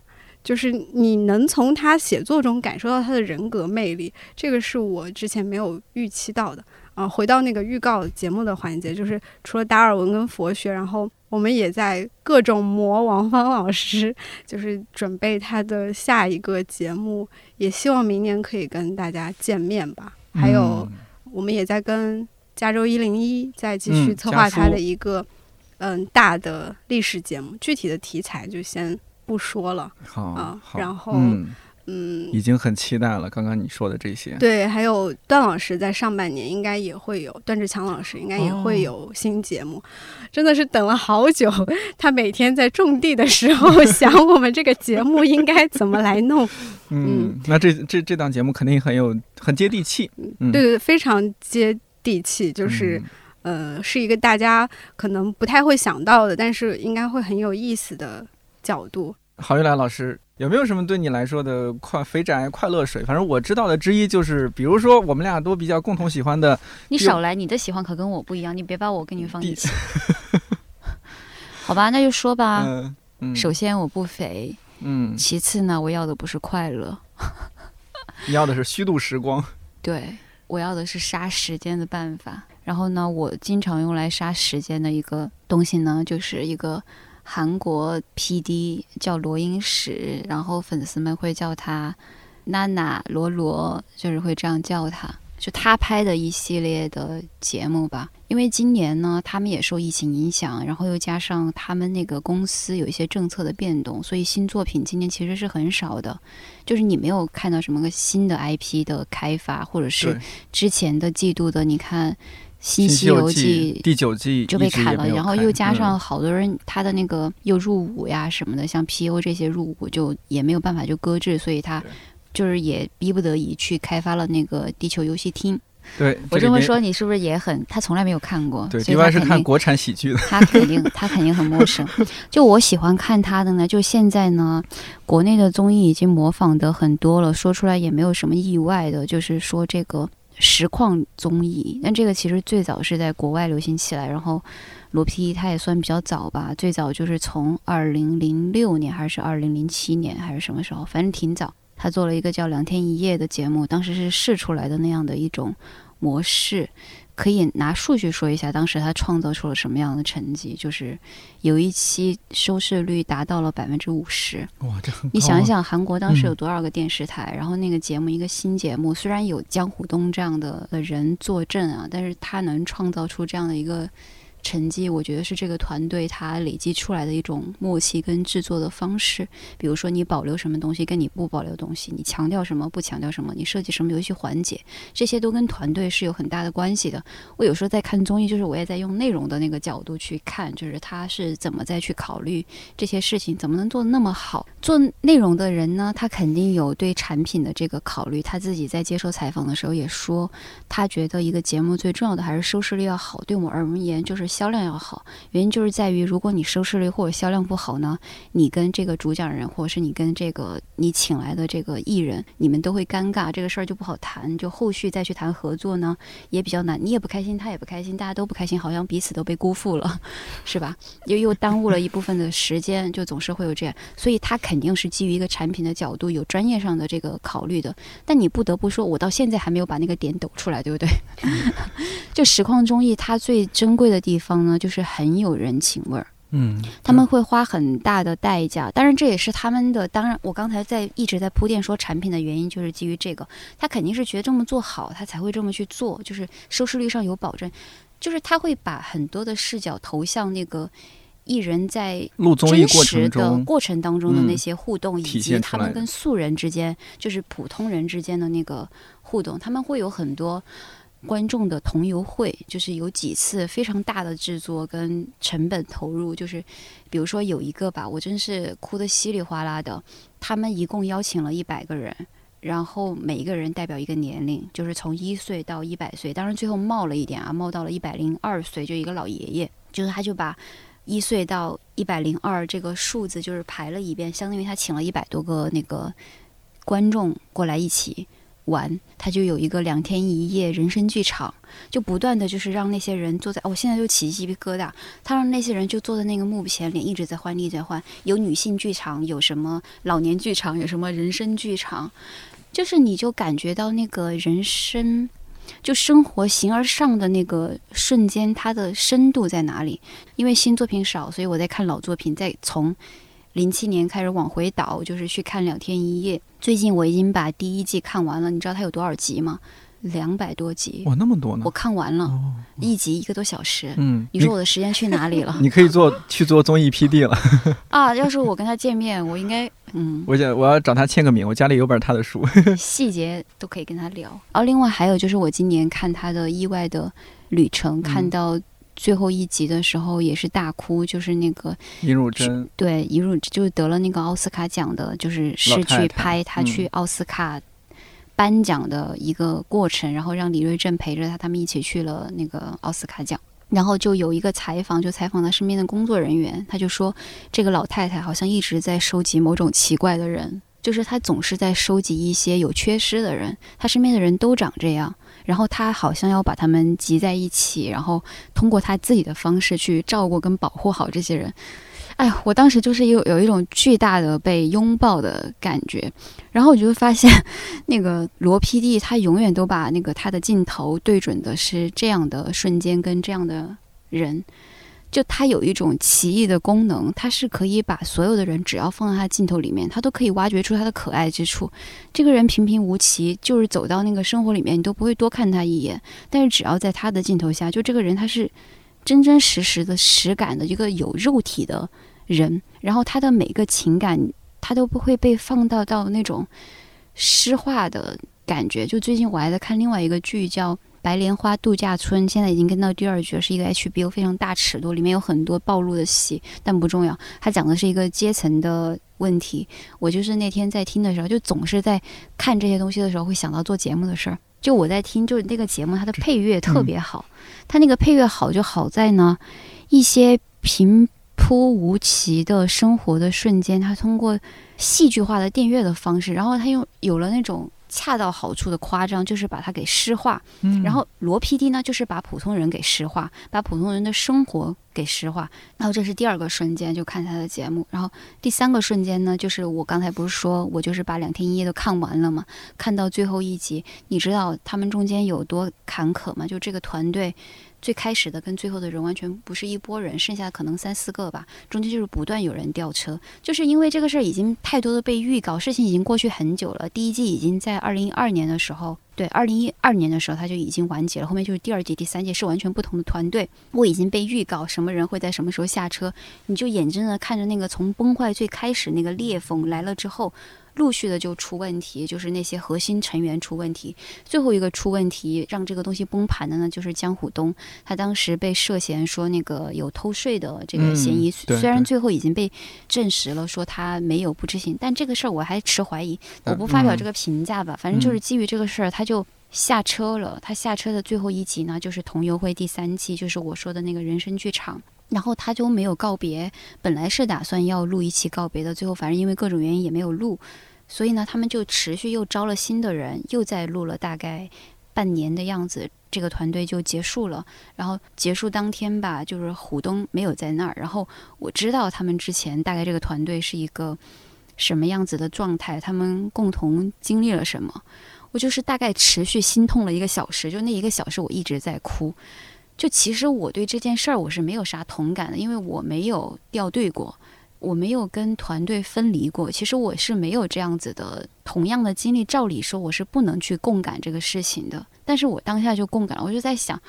就是你能从他写作中感受到他的人格魅力，这个是我之前没有预期到的。啊，回到那个预告节目的环节，就是除了达尔文跟佛学，然后我们也在各种磨王芳老师，就是准备他的下一个节目，也希望明年可以跟大家见面吧。还有，嗯我们也在跟加州一零一再继续嗯策划他的一个嗯大的历史节目，具体的题材就先不说了。好，然后嗯，嗯，已经很期待了。刚刚你说的这些，对，还有段老师在上半年应该也会有，段志强老师应该也会哦有新节目，真的是等了好久。他每天在种地的时候想我们这个节目应该怎么来弄，嗯，那这这这档节目肯定很有很接地气。嗯，对对对，非常接地气，就是、呃是一个大家可能不太会想到的，但是应该会很有意思的角度。郝玉来老师，有没有什么对你来说的快肥宅快乐水？反正我知道的之一就是，比如说我们俩都比较共同喜欢的你少来，你的喜欢可跟我不一样，你别把我跟你放一，起。好吧，那就说吧。嗯嗯首先我不肥，嗯，其次呢，我要的不是快乐，你 要的是虚度时光。对我要的是杀时间的办法。然后呢，我经常用来杀时间的一个东西呢，就是一个韩国 PD 叫罗英石，然后粉丝们会叫他娜娜罗罗，就是会这样叫他。就他拍的一系列的节目吧，因为今年呢，他们也受疫情影响，然后又加上他们那个公司有一些政策的变动，所以新作品今年其实是很少的。就是你没有看到什么个新的 IP 的开发，或者是，之前的季度的，你看《新西西游记记》第九季就被砍了，然后又加上嗯好多人他的那个又入伍呀什么的，像 PO 这些入伍就也没有办法就搁置，所以他就是也逼不得已去开发了那个地球游戏厅。对，我这么说你是不是也很？他从来没有看过，对，另外是看国产喜剧的，他肯定他肯定很陌生。就我喜欢看他的呢，就现在呢，国内的综艺已经模仿的很多了，说出来也没有什么意外的，就是说这个实况综艺，但这个其实最早是在国外流行起来，然后。罗 PD 他也算比较早吧，最早就是从二零零六年还是二零零七年还是什么时候，反正挺早。他做了一个叫《两天一夜》的节目，当时是试出来的那样的一种模式，可以拿数据说一下，当时他创造出了什么样的成绩？就是有一期收视率达到了百分之五十。哇，这很你想一想，韩国当时有多少个电视台？然后那个节目一个新节目，虽然有江虎东这样的人坐镇啊，但是他能创造出这样的一个。成绩，我觉得是这个团队它累积出来的一种默契跟制作的方式。比如说，你保留什么东西，跟你不保留东西，你强调什么，不强调什么，你设计什么游戏环节，这些都跟团队是有很大的关系的。我有时候在看综艺，就是我也在用内容的那个角度去看，就是他是怎么再去考虑这些事情，怎么能做的那么好。做内容的人呢，他肯定有对产品的这个考虑。他自己在接受采访的时候也说，他觉得一个节目最重要的还是收视率要好。对我而言，就是。销量要好，原因就是在于，如果你收视率或者销量不好呢，你跟这个主讲人，或者是你跟这个你请来的这个艺人，你们都会尴尬，这个事儿就不好谈，就后续再去谈合作呢，也比较难。你也不开心，他也不开心，大家都不开心，好像彼此都被辜负了，是吧？又又耽误了一部分的时间，就总是会有这样。所以他肯定是基于一个产品的角度，有专业上的这个考虑的。但你不得不说，我到现在还没有把那个点抖出来，对不对？就实况综艺，它最珍贵的地方。方呢，就是很有人情味儿，嗯，他们会花很大的代价，当然这也是他们的。当然，我刚才在一直在铺垫说产品的原因，就是基于这个，他肯定是觉得这么做好，他才会这么去做，就是收视率上有保证，就是他会把很多的视角投向那个艺人在录综艺过程的过程当中的那些互动，以及他们跟素人之间，就是普通人之间的那个互动，他们会有很多。观众的同游会就是有几次非常大的制作跟成本投入，就是比如说有一个吧，我真是哭得稀里哗啦的。他们一共邀请了一百个人，然后每一个人代表一个年龄，就是从一岁到一百岁，当然最后冒了一点啊，冒到了一百零二岁，就一个老爷爷，就是他就把一岁到一百零二这个数字就是排了一遍，相当于他请了一百多个那个观众过来一起。玩，他就有一个两天一夜人生剧场，就不断的就是让那些人坐在，我现在就起鸡皮疙瘩。他让那些人就坐在那个幕前，脸一直在换，一直在换。有女性剧场，有什么老年剧场，有什么人生剧场，就是你就感觉到那个人生，就生活形而上的那个瞬间，它的深度在哪里？因为新作品少，所以我在看老作品，在从。零七年开始往回倒，就是去看两天一夜。最近我已经把第一季看完了，你知道它有多少集吗？两百多集。哇，那么多呢！我看完了，一集一个多小时。嗯，你说我的时间去哪里了？你可以做去做综艺 PD 了。啊，要是我跟他见面，我应该嗯，我想我要找他签个名，我家里有本他的书，细节都可以跟他聊。然后另外还有就是我今年看他的意外的旅程，看到。最后一集的时候也是大哭，就是那个尹汝贞，对尹汝就得了那个奥斯卡奖的，就是是去拍他去奥斯卡颁奖的一个过程，然后让李瑞镇陪着他，他们一起去了那个奥斯卡奖，然后就有一个采访，就采访他身边的工作人员，他就说这个老太太好像一直在收集某种奇怪的人，就是她总是在收集一些有缺失的人，她身边的人都长这样。然后他好像要把他们集在一起，然后通过他自己的方式去照顾跟保护好这些人。哎，我当时就是有有一种巨大的被拥抱的感觉。然后我就会发现，那个罗 PD 他永远都把那个他的镜头对准的是这样的瞬间跟这样的人。就它有一种奇异的功能，它是可以把所有的人只要放在它镜头里面，它都可以挖掘出他的可爱之处。这个人平平无奇，就是走到那个生活里面，你都不会多看他一眼。但是只要在他的镜头下，就这个人他是真真实实的实感的一个有肉体的人，然后他的每个情感，他都不会被放到到那种诗化的感觉。就最近我还在看另外一个剧叫。白莲花度假村现在已经跟到第二局，是一个 HBO 非常大尺度，里面有很多暴露的戏，但不重要。它讲的是一个阶层的问题。我就是那天在听的时候，就总是在看这些东西的时候，会想到做节目的事儿。就我在听，就是那个节目，它的配乐特别好。它那个配乐好就好在呢，一些平铺无奇的生活的瞬间，它通过戏剧化的电乐的方式，然后它又有了那种。恰到好处的夸张，就是把它给诗化。嗯，然后罗 PD 呢，就是把普通人给诗化，把普通人的生活给诗化。然后这是第二个瞬间，就看他的节目。然后第三个瞬间呢，就是我刚才不是说我就是把两天一夜都看完了嘛？看到最后一集，你知道他们中间有多坎坷吗？就这个团队。最开始的跟最后的人完全不是一拨人，剩下可能三四个吧，中间就是不断有人掉车，就是因为这个事儿已经太多的被预告，事情已经过去很久了。第一季已经在二零一二年的时候，对，二零一二年的时候他就已经完结了，后面就是第二季、第三季是完全不同的团队。我已经被预告什么人会在什么时候下车，你就眼睁睁看着那个从崩坏最开始那个裂缝来了之后。陆续的就出问题，就是那些核心成员出问题。最后一个出问题，让这个东西崩盘的呢，就是江虎东。他当时被涉嫌说那个有偷税的这个嫌疑，虽然最后已经被证实了，说他没有不知情，但这个事儿我还持怀疑。我不发表这个评价吧，反正就是基于这个事儿，他就下车了。他下车的最后一集呢，就是《同游会》第三季，就是我说的那个人生剧场。然后他就没有告别，本来是打算要录一期告别的，最后反正因为各种原因也没有录。所以呢，他们就持续又招了新的人，又在录了大概半年的样子，这个团队就结束了。然后结束当天吧，就是虎东没有在那儿。然后我知道他们之前大概这个团队是一个什么样子的状态，他们共同经历了什么。我就是大概持续心痛了一个小时，就那一个小时我一直在哭。就其实我对这件事儿我是没有啥同感的，因为我没有掉队过。我没有跟团队分离过，其实我是没有这样子的同样的经历。照理说我是不能去共感这个事情的，但是我当下就共感了。我就在想，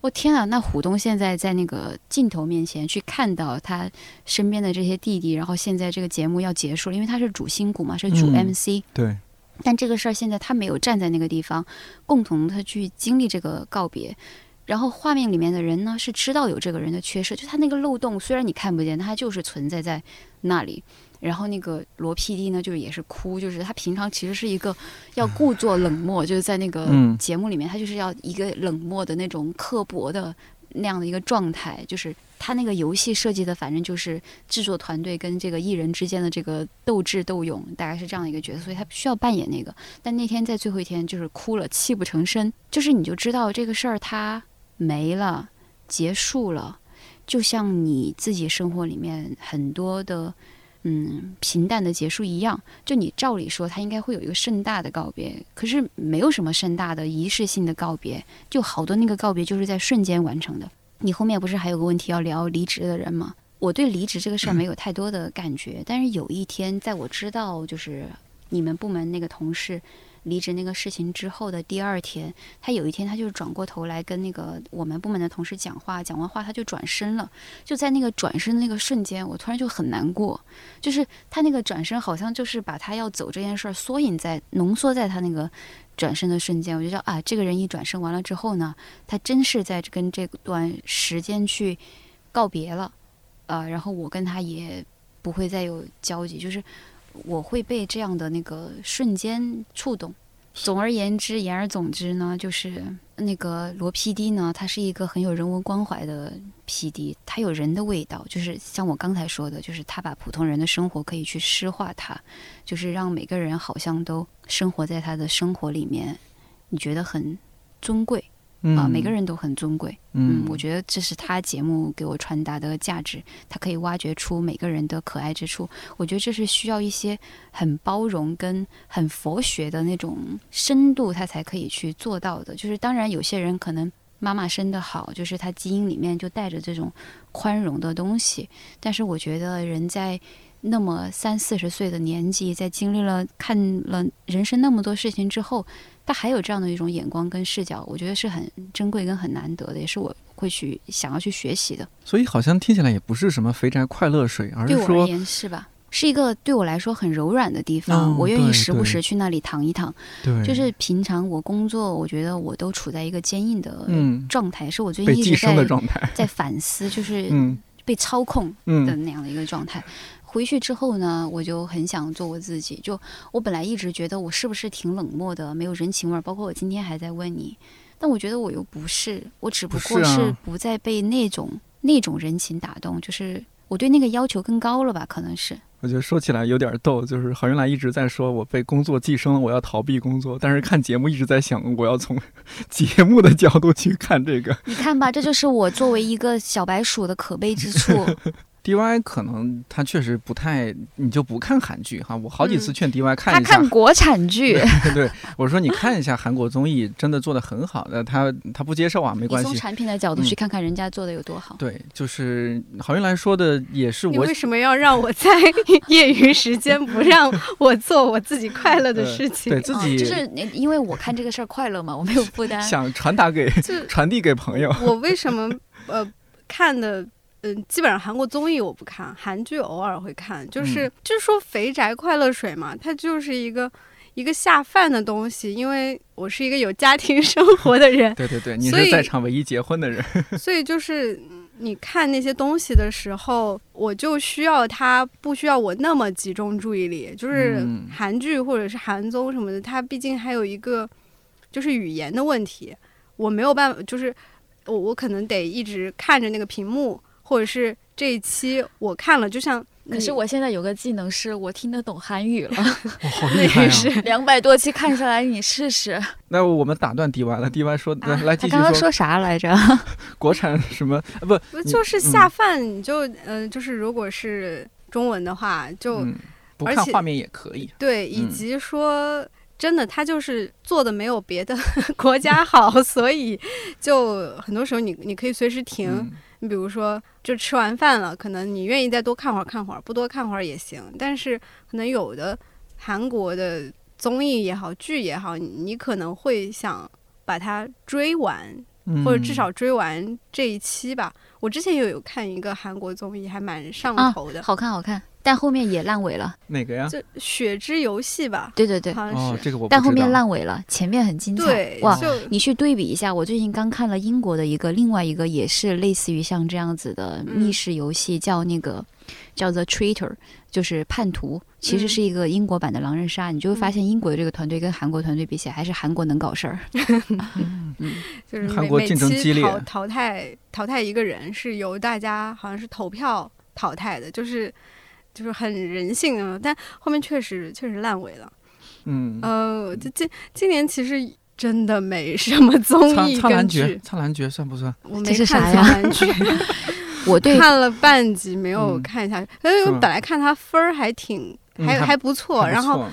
我天啊，那虎东现在在那个镜头面前去看到他身边的这些弟弟，然后现在这个节目要结束了，因为他是主心骨嘛，是主 MC。对。但这个事儿现在他没有站在那个地方，共同的去经历这个告别。然后画面里面的人呢是知道有这个人的缺失，就他那个漏洞，虽然你看不见，他就是存在在那里。然后那个罗 PD 呢，就是也是哭，就是他平常其实是一个要故作冷漠，就是在那个节目里面，他就是要一个冷漠的那种刻薄的那样的一个状态。就是他那个游戏设计的，反正就是制作团队跟这个艺人之间的这个斗智斗勇，大概是这样的一个角色，所以他需要扮演那个。但那天在最后一天，就是哭了，泣不成声，就是你就知道这个事儿他。没了，结束了，就像你自己生活里面很多的，嗯，平淡的结束一样。就你照理说，他应该会有一个盛大的告别，可是没有什么盛大的仪式性的告别，就好多那个告别就是在瞬间完成的。你后面不是还有个问题要聊离职的人吗？我对离职这个事儿没有太多的感觉，但是有一天，在我知道就是你们部门那个同事。离职那个事情之后的第二天，他有一天他就转过头来跟那个我们部门的同事讲话，讲完话他就转身了。就在那个转身的那个瞬间，我突然就很难过。就是他那个转身，好像就是把他要走这件事儿缩影在浓缩在他那个转身的瞬间。我觉得啊，这个人一转身完了之后呢，他真是在跟这段时间去告别了。呃，然后我跟他也不会再有交集，就是。我会被这样的那个瞬间触动。总而言之，言而总之呢，就是那个罗 PD 呢，他是一个很有人文关怀的 PD，他有人的味道。就是像我刚才说的，就是他把普通人的生活可以去诗化，他就是让每个人好像都生活在他的生活里面，你觉得很尊贵。啊，每个人都很尊贵。嗯，我觉得这是他节目给我传达的价值。他可以挖掘出每个人的可爱之处。我觉得这是需要一些很包容跟很佛学的那种深度，他才可以去做到的。就是当然，有些人可能妈妈生的好，就是他基因里面就带着这种宽容的东西。但是我觉得人在那么三四十岁的年纪，在经历了看了人生那么多事情之后。他还有这样的一种眼光跟视角，我觉得是很珍贵跟很难得的，也是我会去想要去学习的。所以好像听起来也不是什么肥宅快乐水，而是说，对我而言是吧？是一个对我来说很柔软的地方，我愿意时不时去那里躺一躺。对，就是平常我工作，我觉得我都处在一个坚硬的状态，是我最近一直在在反思，就是被操控的那样的一个状态。回去之后呢，我就很想做我自己。就我本来一直觉得我是不是挺冷漠的，没有人情味儿，包括我今天还在问你，但我觉得我又不是，我只不过是不再被那种那种人情打动，就是我对那个要求更高了吧？可能是。我觉得说起来有点逗，就是郝云来一直在说我被工作寄生了，我要逃避工作，但是看节目一直在想我要从 节目的角度去看这个。你看吧，这就是我作为一个小白鼠的可悲之处。D Y 可能他确实不太，你就不看韩剧哈。我好几次劝 D Y 看一下，他看国产剧。对，我说你看一下韩国综艺，真的做的很好的。他他不接受啊，没关系。从产品的角度去看看人家做的有多好。对，就是郝云来说的也是。我为什么要让我在业余时间不让我做我自己快乐的 事情？对自己就是因为我看这个事儿快乐嘛，我没有负担。想传达给传递给朋友。我为什么呃看的？嗯，基本上韩国综艺我不看，韩剧偶尔会看。就是就是说肥宅快乐水嘛，它就是一个一个下饭的东西。因为我是一个有家庭 生活的人，对对对，你是在场唯一结婚的人，所以就是你看那些东西的时候，我就需要它不需要我那么集中注意力。就是韩剧或者是韩综什么的，它毕竟还有一个就是语言的问题，我没有办法，就是我我可能得一直看着那个屏幕。或者是这一期我看了，就像可是我现在有个技能是我听得懂韩语了，好厉害啊！两百多期看下来，你试试。那我们打断 D Y 了，D Y 说 来来继续说。刚刚说啥来着？国产什么？不不就是下饭？你就嗯，就是如果是中文的话，就不看画面也可以。对，以及说真的，他就是做的没有别的国家好，所以就很多时候你你可以随时停。你比如说，就吃完饭了，可能你愿意再多看会儿，看会儿不多看会儿也行。但是可能有的韩国的综艺也好，剧也好，你可能会想把它追完，或者至少追完这一期吧。我之前也有看一个韩国综艺，还蛮上头的，好看，好看。但后面也烂尾了，哪个呀？就《血之游戏》吧。对对对，好像是这个我。但后面烂尾了，前面很精彩。哇，你去对比一下，我最近刚看了英国的一个，另外一个也是类似于像这样子的密室游戏，叫那个叫 The Traitor，就是叛徒，其实是一个英国版的狼人杀。你就会发现英国的这个团队跟韩国团队比起来，还是韩国能搞事儿。嗯，就是韩国竞争激烈，淘汰淘汰一个人是由大家好像是投票淘汰的，就是。就是很人性啊，但后面确实确实烂尾了。嗯，呃，这今今年其实真的没什么综艺跟剧。苍兰诀算不算？我没看苍兰诀，我对看了半集没有看下去。因为我本来看他分儿还挺还还不错，然后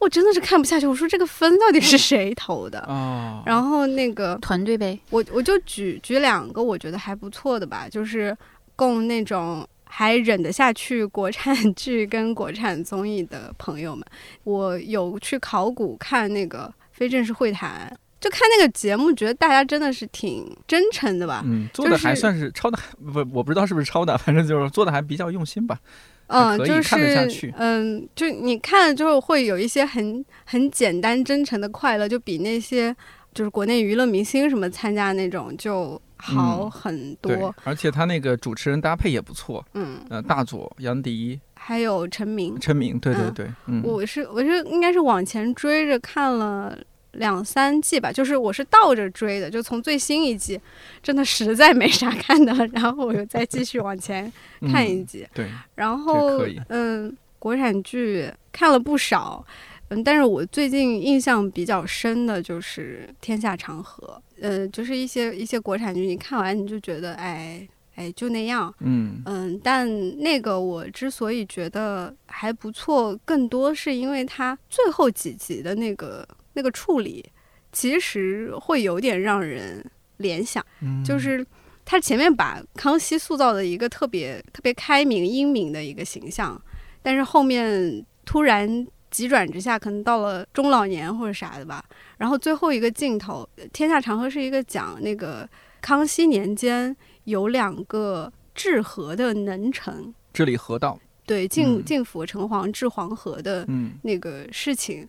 我真的是看不下去。我说这个分到底是谁投的？哦，然后那个团队呗，我我就举举两个我觉得还不错的吧，就是供那种。还忍得下去国产 剧跟国产综艺的朋友们，我有去考古看那个非正式会谈，就看那个节目，觉得大家真的是挺真诚的吧？嗯，做的还算是抄的，不，我不知道是不是抄的，反正就是做的还比较用心吧。嗯，就是嗯，就你看了之后会有一些很很简单真诚的快乐，就比那些就是国内娱乐明星什么参加那种就。好很多，而且他那个主持人搭配也不错，嗯，呃，大佐、杨迪，还有陈明，陈明，对对对，嗯，我是我是应该是往前追着看了两三季吧，就是我是倒着追的，就从最新一季，真的实在没啥看的，然后我又再继续往前看一集，对，然后嗯，国产剧看了不少。嗯，但是我最近印象比较深的就是《天下长河》，呃，就是一些一些国产剧，你看完你就觉得，哎哎，就那样，嗯嗯。但那个我之所以觉得还不错，更多是因为它最后几集的那个那个处理，其实会有点让人联想，就是他前面把康熙塑造的一个特别特别开明英明的一个形象，但是后面突然。急转直下，可能到了中老年或者啥的吧。然后最后一个镜头，《天下长河》是一个讲那个康熙年间有两个治河的能臣治理河道，对进进府城隍治黄河的那个事情。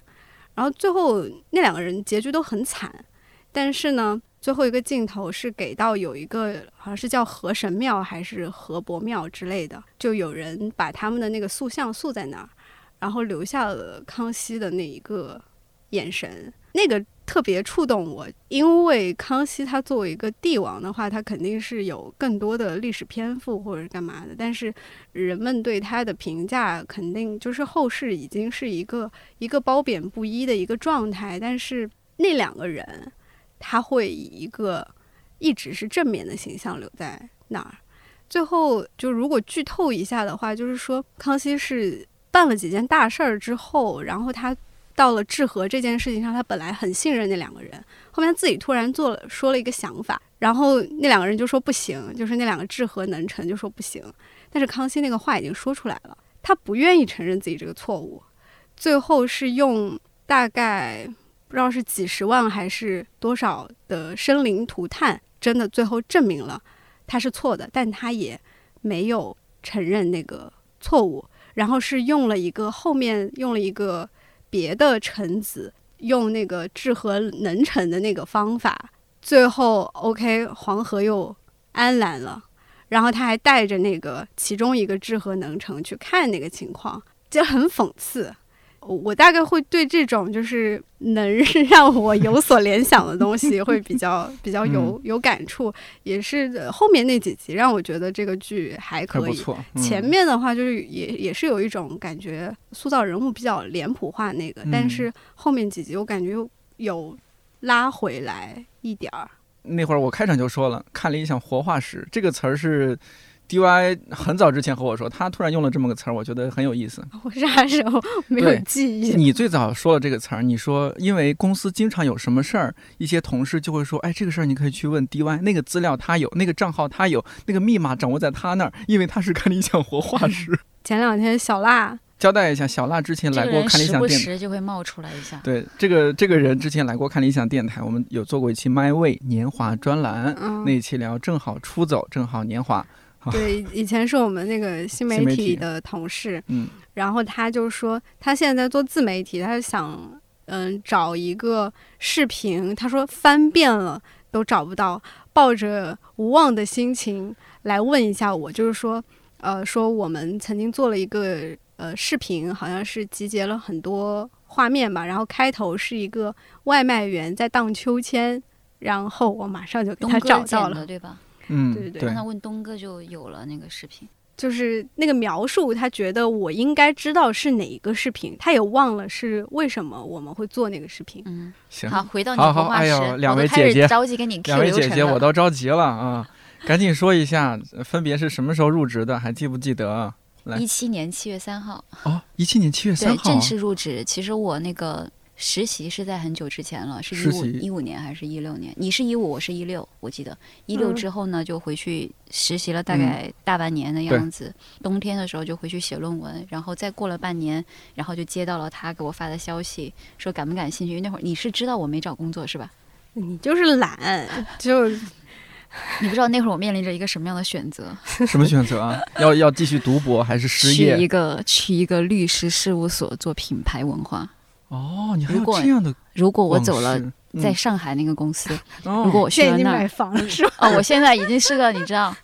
然后最后那两个人结局都很惨，但是呢，最后一个镜头是给到有一个好像是叫河神庙还是河伯庙之类的，就有人把他们的那个塑像塑在那儿，然后留下了康熙的那一个眼神，那个特别触动我，因为康熙他作为一个帝王的话，他肯定是有更多的历史篇幅或者干嘛的，但是人们对他的评价肯定就是后世已经是一个一个褒贬不一的一个状态，但是那两个人。他会以一个一直是正面的形象留在那儿。最后，就如果剧透一下的话，就是说康熙是办了几件大事儿之后，然后他到了治河这件事情上，他本来很信任那两个人，后面自己突然做了说了一个想法，然后那两个人就说不行，就是那两个治河能臣就说不行。但是康熙那个话已经说出来了，他不愿意承认自己这个错误，最后是用大概。不知道是几十万还是多少的生灵涂炭，真的最后证明了他是错的，但他也没有承认那个错误，然后是用了一个后面用了一个别的臣子用那个治河能臣的那个方法，最后 OK 黄河又安澜了，然后他还带着那个其中一个治河能臣去看那个情况，就很讽刺。我大概会对这种就是能 让我有所联想的东西会比较 比较有有感触，也是后面那几集让我觉得这个剧还可以。前面的话就是也也是有一种感觉塑造人物比较脸谱化那个，但是后面几集我感觉又有拉回来一点儿。那会儿我开场就说了，看理想活化石这个词儿是。D.Y. 很早之前和我说，他突然用了这么个词儿，我觉得很有意思。我啥时候没有记忆？你最早说了这个词儿，你说因为公司经常有什么事儿，一些同事就会说，哎，这个事儿你可以去问 D.Y. 那个资料他有，那个账号他有，那个密码掌握在他那儿，因为他是看理想活化石。前两天小辣交代一下，小辣之前来过看理想电台，时就会冒出来一下。对，这个这个人之前来过看理想电台，我们有做过一期 My Way 年华专栏，那一期聊正好出走，正好年华。对，以前是我们那个新媒体的同事，嗯，然后他就说他现在在做自媒体，他想嗯找一个视频，他说翻遍了都找不到，抱着无望的心情来问一下我，就是说呃说我们曾经做了一个呃视频，好像是集结了很多画面吧，然后开头是一个外卖员在荡秋千，然后我马上就给他找到了，对吧？嗯，对对对，他问东哥就有了那个视频，就是那个描述，他觉得我应该知道是哪一个视频，他也忘了是为什么我们会做那个视频。嗯，行，好，回到你好好，哎呦，两位姐姐着急给你两位姐姐，我都着急了啊！赶紧说一下，分别是什么时候入职的，还记不记得？来，一七年七月三号。哦，一七年七月三号，正式入职。其实我那个。实习是在很久之前了，是一五一五年还是一六年？你是一五，我是一六，我记得一六之后呢，就回去实习了大概大半年的样子。冬天的时候就回去写论文，然后再过了半年，然后就接到了他给我发的消息，说感不感兴趣？因为那会儿你是知道我没找工作是吧？你就是懒，就你不知道那会儿我面临着一个什么样的选择？什么选择啊？要要继续读博还是失业？去一个去一个律师事务所做品牌文化。哦，你还有这样的？如果我走了，在上海那个公司，如果我去了那儿，买房了是吧？哦，我现在已经是个，你知道，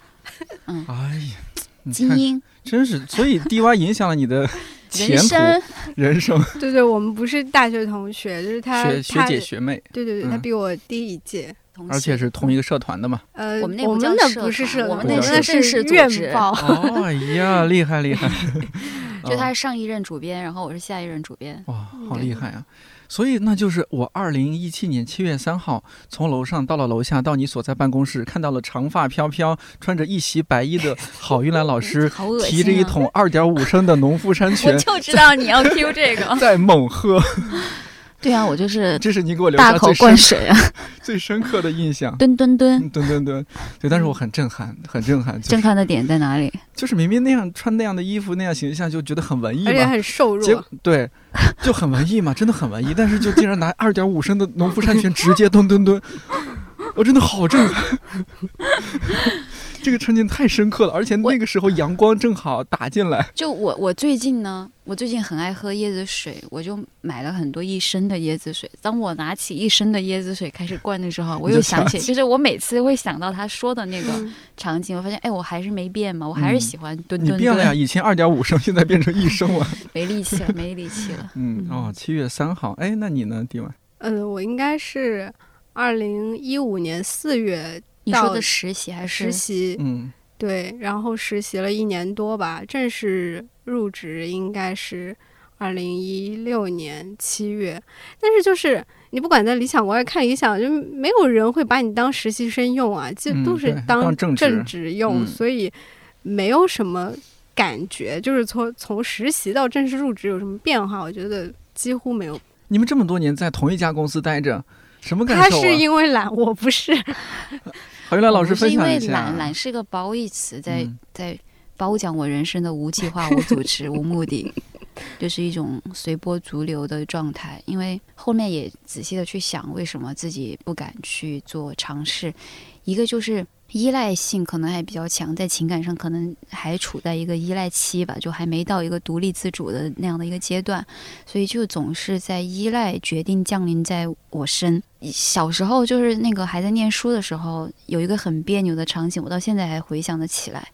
嗯，哎呀，精英，真是，所以 D Y 影响了你的人生，人生。对对，我们不是大学同学，就是他学学姐学妹。对对对，他比我低一届，而且是同一个社团的嘛。呃，我们那我们那不是社，我们那是正式组织。哦，哎呀，厉害厉害。就他是上一任主编，然后我是下一任主编。哇，好厉害啊！所以那就是我二零一七年七月三号从楼上到了楼下，到你所在办公室，看到了长发飘飘、穿着一袭白衣的 郝玉兰老师，提着一桶二点五升的农夫山泉。我就知道你要 Q 这个，在猛喝。对啊，我就是 这是你给我留下大口灌水啊，最深刻的印象。蹲蹲蹲蹲蹲蹲，对，但是我很震撼，很震撼。震撼的点在哪里？就是明明那样穿那样的衣服，那样形象，就觉得很文艺，而且很瘦弱。对，就很文艺嘛，真的很文艺。但是就竟然拿二点五升的农夫山泉直接蹲蹲蹲，我真的好震撼。这个场景太深刻了，而且那个时候阳光正好打进来。就我我最近呢，我最近很爱喝椰子水，我就买了很多一升的椰子水。当我拿起一升的椰子水开始灌的时候，我又想起，就是我每次会想到他说的那个场景，我发现哎，我还是没变嘛，我还是喜欢吨吨吨。你变了呀，以前二点五升，现在变成一升了。没力气了，没力气了。嗯哦，七月三号，哎，那你呢，迪文？嗯，我应该是二零一五年四月。你说的实习还是实习？嗯，对，然后实习了一年多吧，正式入职应该是二零一六年七月。但是就是你不管在理想国外看理想，就没有人会把你当实习生用啊，就都是当正职用，所以没有什么感觉。就是从从实习到正式入职有什么变化？我觉得几乎没有。你们这么多年在同一家公司待着，什么感受？他是因为懒，我不是。好，来老师分享一下。是因为懒，懒是个褒义词，在在褒奖我人生的无计划、无组织、无目的，就是一种随波逐流的状态。因为后面也仔细的去想，为什么自己不敢去做尝试，一个就是。依赖性可能还比较强，在情感上可能还处在一个依赖期吧，就还没到一个独立自主的那样的一个阶段，所以就总是在依赖决定降临在我身。小时候就是那个还在念书的时候，有一个很别扭的场景，我到现在还回想得起来，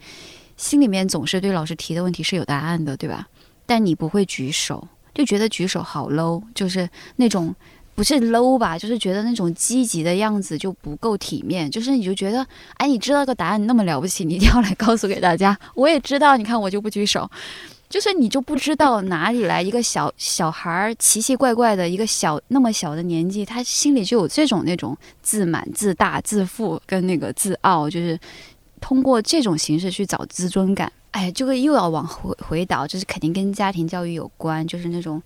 心里面总是对老师提的问题是有答案的，对吧？但你不会举手，就觉得举手好 low，就是那种。不是 low 吧，就是觉得那种积极的样子就不够体面，就是你就觉得，哎，你知道个答案那么了不起，你一定要来告诉给大家。我也知道，你看我就不举手，就是你就不知道哪里来一个小小孩儿奇奇怪怪的一个小那么小的年纪，他心里就有这种那种自满、自大、自负跟那个自傲，就是通过这种形式去找自尊感。哎，这个又要往回回倒，就是肯定跟家庭教育有关，就是那种。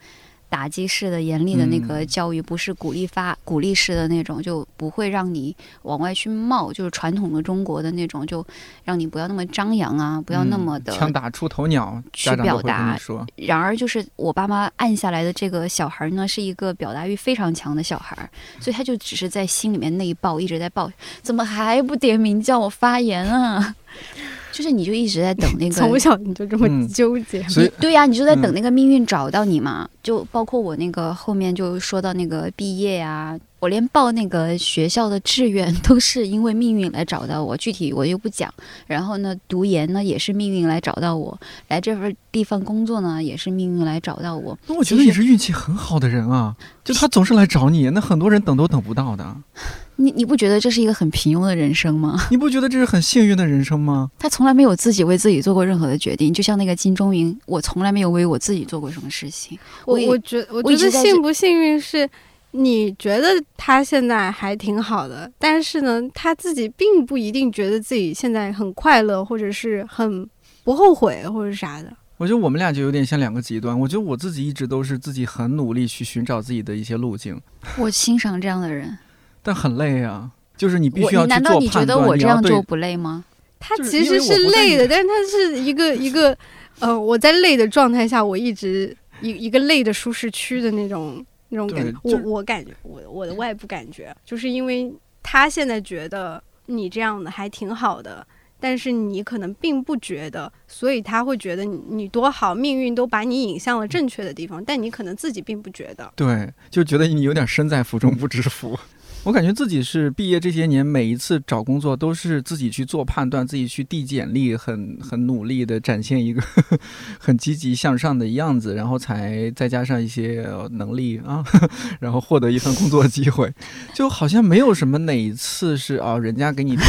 打击式的严厉的那个教育，不是鼓励发鼓励式的那种，就不会让你往外去冒，就是传统的中国的那种，就让你不要那么张扬啊，不要那么的枪打出头鸟去表达。然而，就是我爸妈按下来的这个小孩呢，是一个表达欲非常强的小孩，所以他就只是在心里面内爆，一直在爆，怎么还不点名叫我发言啊？就是你就一直在等那个，从小你就这么纠结，所以对呀，你就在等那个命运找到你嘛。就包括我那个后面就说到那个毕业呀，我连报那个学校的志愿都是因为命运来找到我，具体我又不讲。然后呢，读研呢也是命运来找到我，来这份地方工作呢也是命运来找到我。那我觉得你是运气很好的人啊，就他总是来找你，那很多人等都等不到的。你你不觉得这是一个很平庸的人生吗？你不觉得这是很幸运的人生吗？他从来没有自己为自己做过任何的决定，就像那个金钟云，我从来没有为我自己做过什么事情。我我觉我觉得幸不幸运是，你觉得他现在还挺好的，但是呢，他自己并不一定觉得自己现在很快乐，或者是很不后悔，或者是啥的。我觉得我们俩就有点像两个极端。我觉得我自己一直都是自己很努力去寻找自己的一些路径。我欣赏这样的人。但很累啊，就是你必须要去做判断。难道你觉得我这样做不累吗？他其实是累的，但是他是一个一个呃，我在累的状态下，我一直一一个累的舒适区的那种那种感觉。我我感觉我我的外部感觉，就是因为他现在觉得你这样的还挺好的，但是你可能并不觉得，所以他会觉得你你多好，命运都把你引向了正确的地方，但你可能自己并不觉得。对，就觉得你有点身在福中不知福。我感觉自己是毕业这些年，每一次找工作都是自己去做判断，自己去递简历，很很努力的展现一个 很积极向上的样子，然后才再加上一些能力啊，然后获得一份工作机会，就好像没有什么哪一次是啊，人家给你递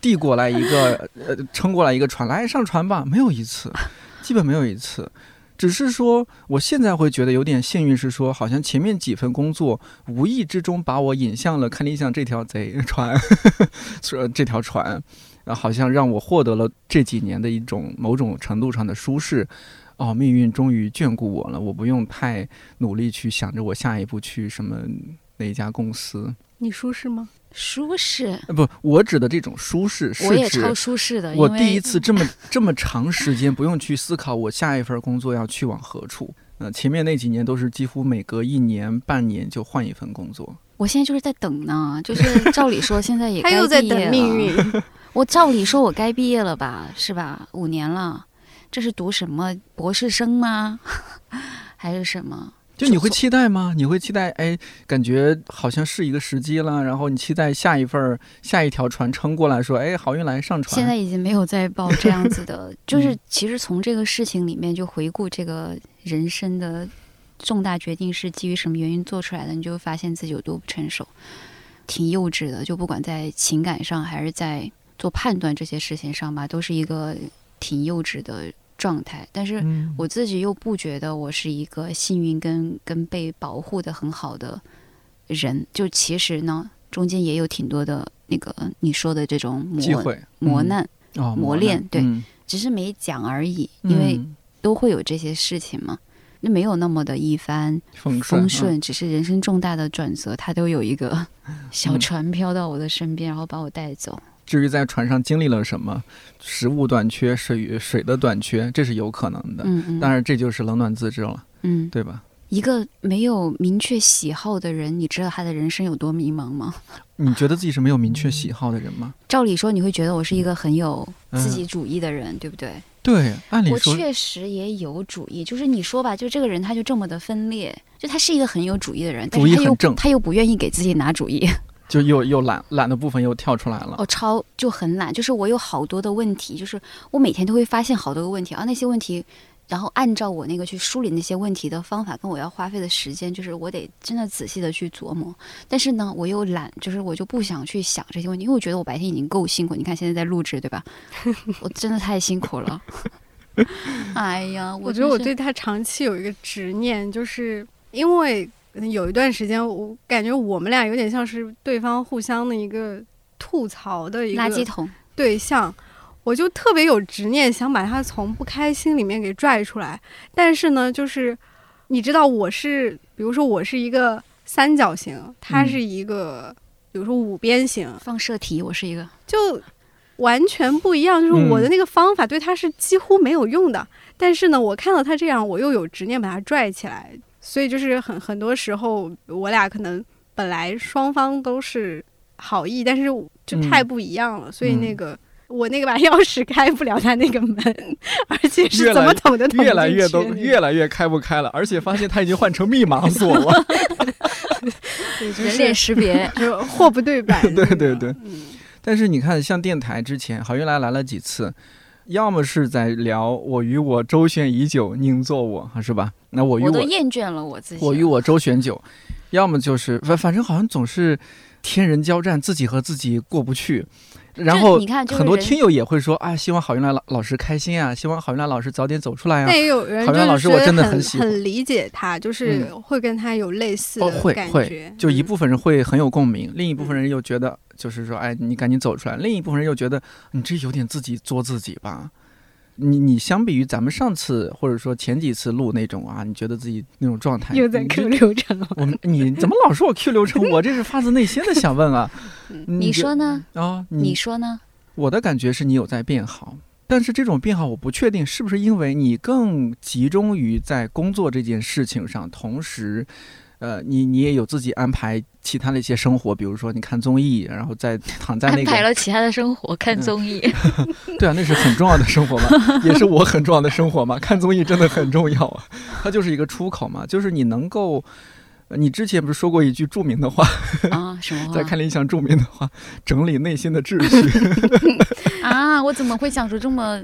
递过来一个呃，撑过来一个船来上船吧，没有一次，基本没有一次。只是说，我现在会觉得有点幸运，是说好像前面几份工作无意之中把我引向了看理想这条贼船，说这条船，然后好像让我获得了这几年的一种某种程度上的舒适。哦，命运终于眷顾我了，我不用太努力去想着我下一步去什么哪一家公司。你舒适吗？舒适？不，我指的这种舒适是我也超舒适的。我第一次这么这么长时间不用去思考我下一份工作要去往何处。呃，前面那几年都是几乎每隔一年半年就换一份工作。我现在就是在等呢，就是照理说现在也他又在等命运。我照理说我该毕业了吧，是吧？五年了，这是读什么博士生吗？还是什么？就你会期待吗？你会期待？哎，感觉好像是一个时机了，然后你期待下一份下一条船撑过来说，哎，好运来上船。现在已经没有再报这样子的，就是其实从这个事情里面就回顾这个人生的重大决定是基于什么原因做出来的，你就发现自己有多不成熟，挺幼稚的。就不管在情感上还是在做判断这些事情上吧，都是一个挺幼稚的。状态，但是我自己又不觉得我是一个幸运跟跟被保护的很好的人，就其实呢，中间也有挺多的那个你说的这种磨磨难、磨练，对，只是没讲而已，因为都会有这些事情嘛，那没有那么的一帆风顺，只是人生重大的转折，它都有一个 小船飘到我的身边，然后把我带走。至于在船上经历了什么，食物短缺、水水的短缺，这是有可能的。嗯嗯。当然，这就是冷暖自知了。嗯，对吧？一个没有明确喜好的人，你知道他的人生有多迷茫吗？你觉得自己是没有明确喜好的人吗？照理说，你会觉得我是一个很有自己主义的人，对不对？对，按理说，我确实也有主意。就是你说吧，就这个人他就这么的分裂，就他是一个很有主意的人，主意很正，他又不愿意给自己拿主意。就又又懒懒的部分又跳出来了。哦，超就很懒，就是我有好多的问题，就是我每天都会发现好多个问题啊，那些问题，然后按照我那个去梳理那些问题的方法，跟我要花费的时间，就是我得真的仔细的去琢磨。但是呢，我又懒，就是我就不想去想这些问题，因为我觉得我白天已经够辛苦。你看现在在录制，对吧？我真的太辛苦了。哎呀，我觉得我对他长期有一个执念，就是因为。有一段时间，我感觉我们俩有点像是对方互相的一个吐槽的一个垃圾桶对象，我就特别有执念，想把他从不开心里面给拽出来。但是呢，就是你知道，我是比如说我是一个三角形，他是一个比如说五边形放射体，我是一个就完全不一样。就是我的那个方法对他是几乎没有用的，但是呢，我看到他这样，我又有执念把他拽起来。所以就是很很多时候，我俩可能本来双方都是好意，但是就太不一样了。所以那个我那个把 钥匙开不了他那个门，而且是怎么捅的？越来越都越来越开不开了，而且发现他已经换成密码锁了。人脸识别，就货不对版。对对对。但是你看，像电台之前好运来来了几次。要么是在聊我与我周旋已久，宁做我，是吧？那我与我都厌倦了我自己。我与我周旋久，要么就是反反正好像总是天人交战，自己和自己过不去。然后你看，很多听友也会说啊，希望郝云来老老师开心啊，希望郝云来老师早点走出来啊。那也有人郝云老师，我真的很喜欢很理解他，就是会跟他有类似的感觉。就一部分人会很有共鸣，另一部分人又觉得。就是说，哎，你赶紧走出来。另一部分人又觉得你这有点自己作自己吧。你你相比于咱们上次或者说前几次录那种啊，你觉得自己那种状态又在 Q 流程了。我们你怎么老说我 Q 流程？我这是发自内心的想问啊。你说呢？啊，你说呢？我的感觉是你有在变好，但是这种变好我不确定是不是因为你更集中于在工作这件事情上，同时。呃，你你也有自己安排其他的一些生活，比如说你看综艺，然后再躺在那个安排了其他的生活，看综艺。对啊，那是很重要的生活嘛，也是我很重要的生活嘛。看综艺真的很重要啊，它就是一个出口嘛，就是你能够。你之前不是说过一句著名的话啊？什么？在看理想著名的话，整理内心的秩序 啊！我怎么会讲出这么？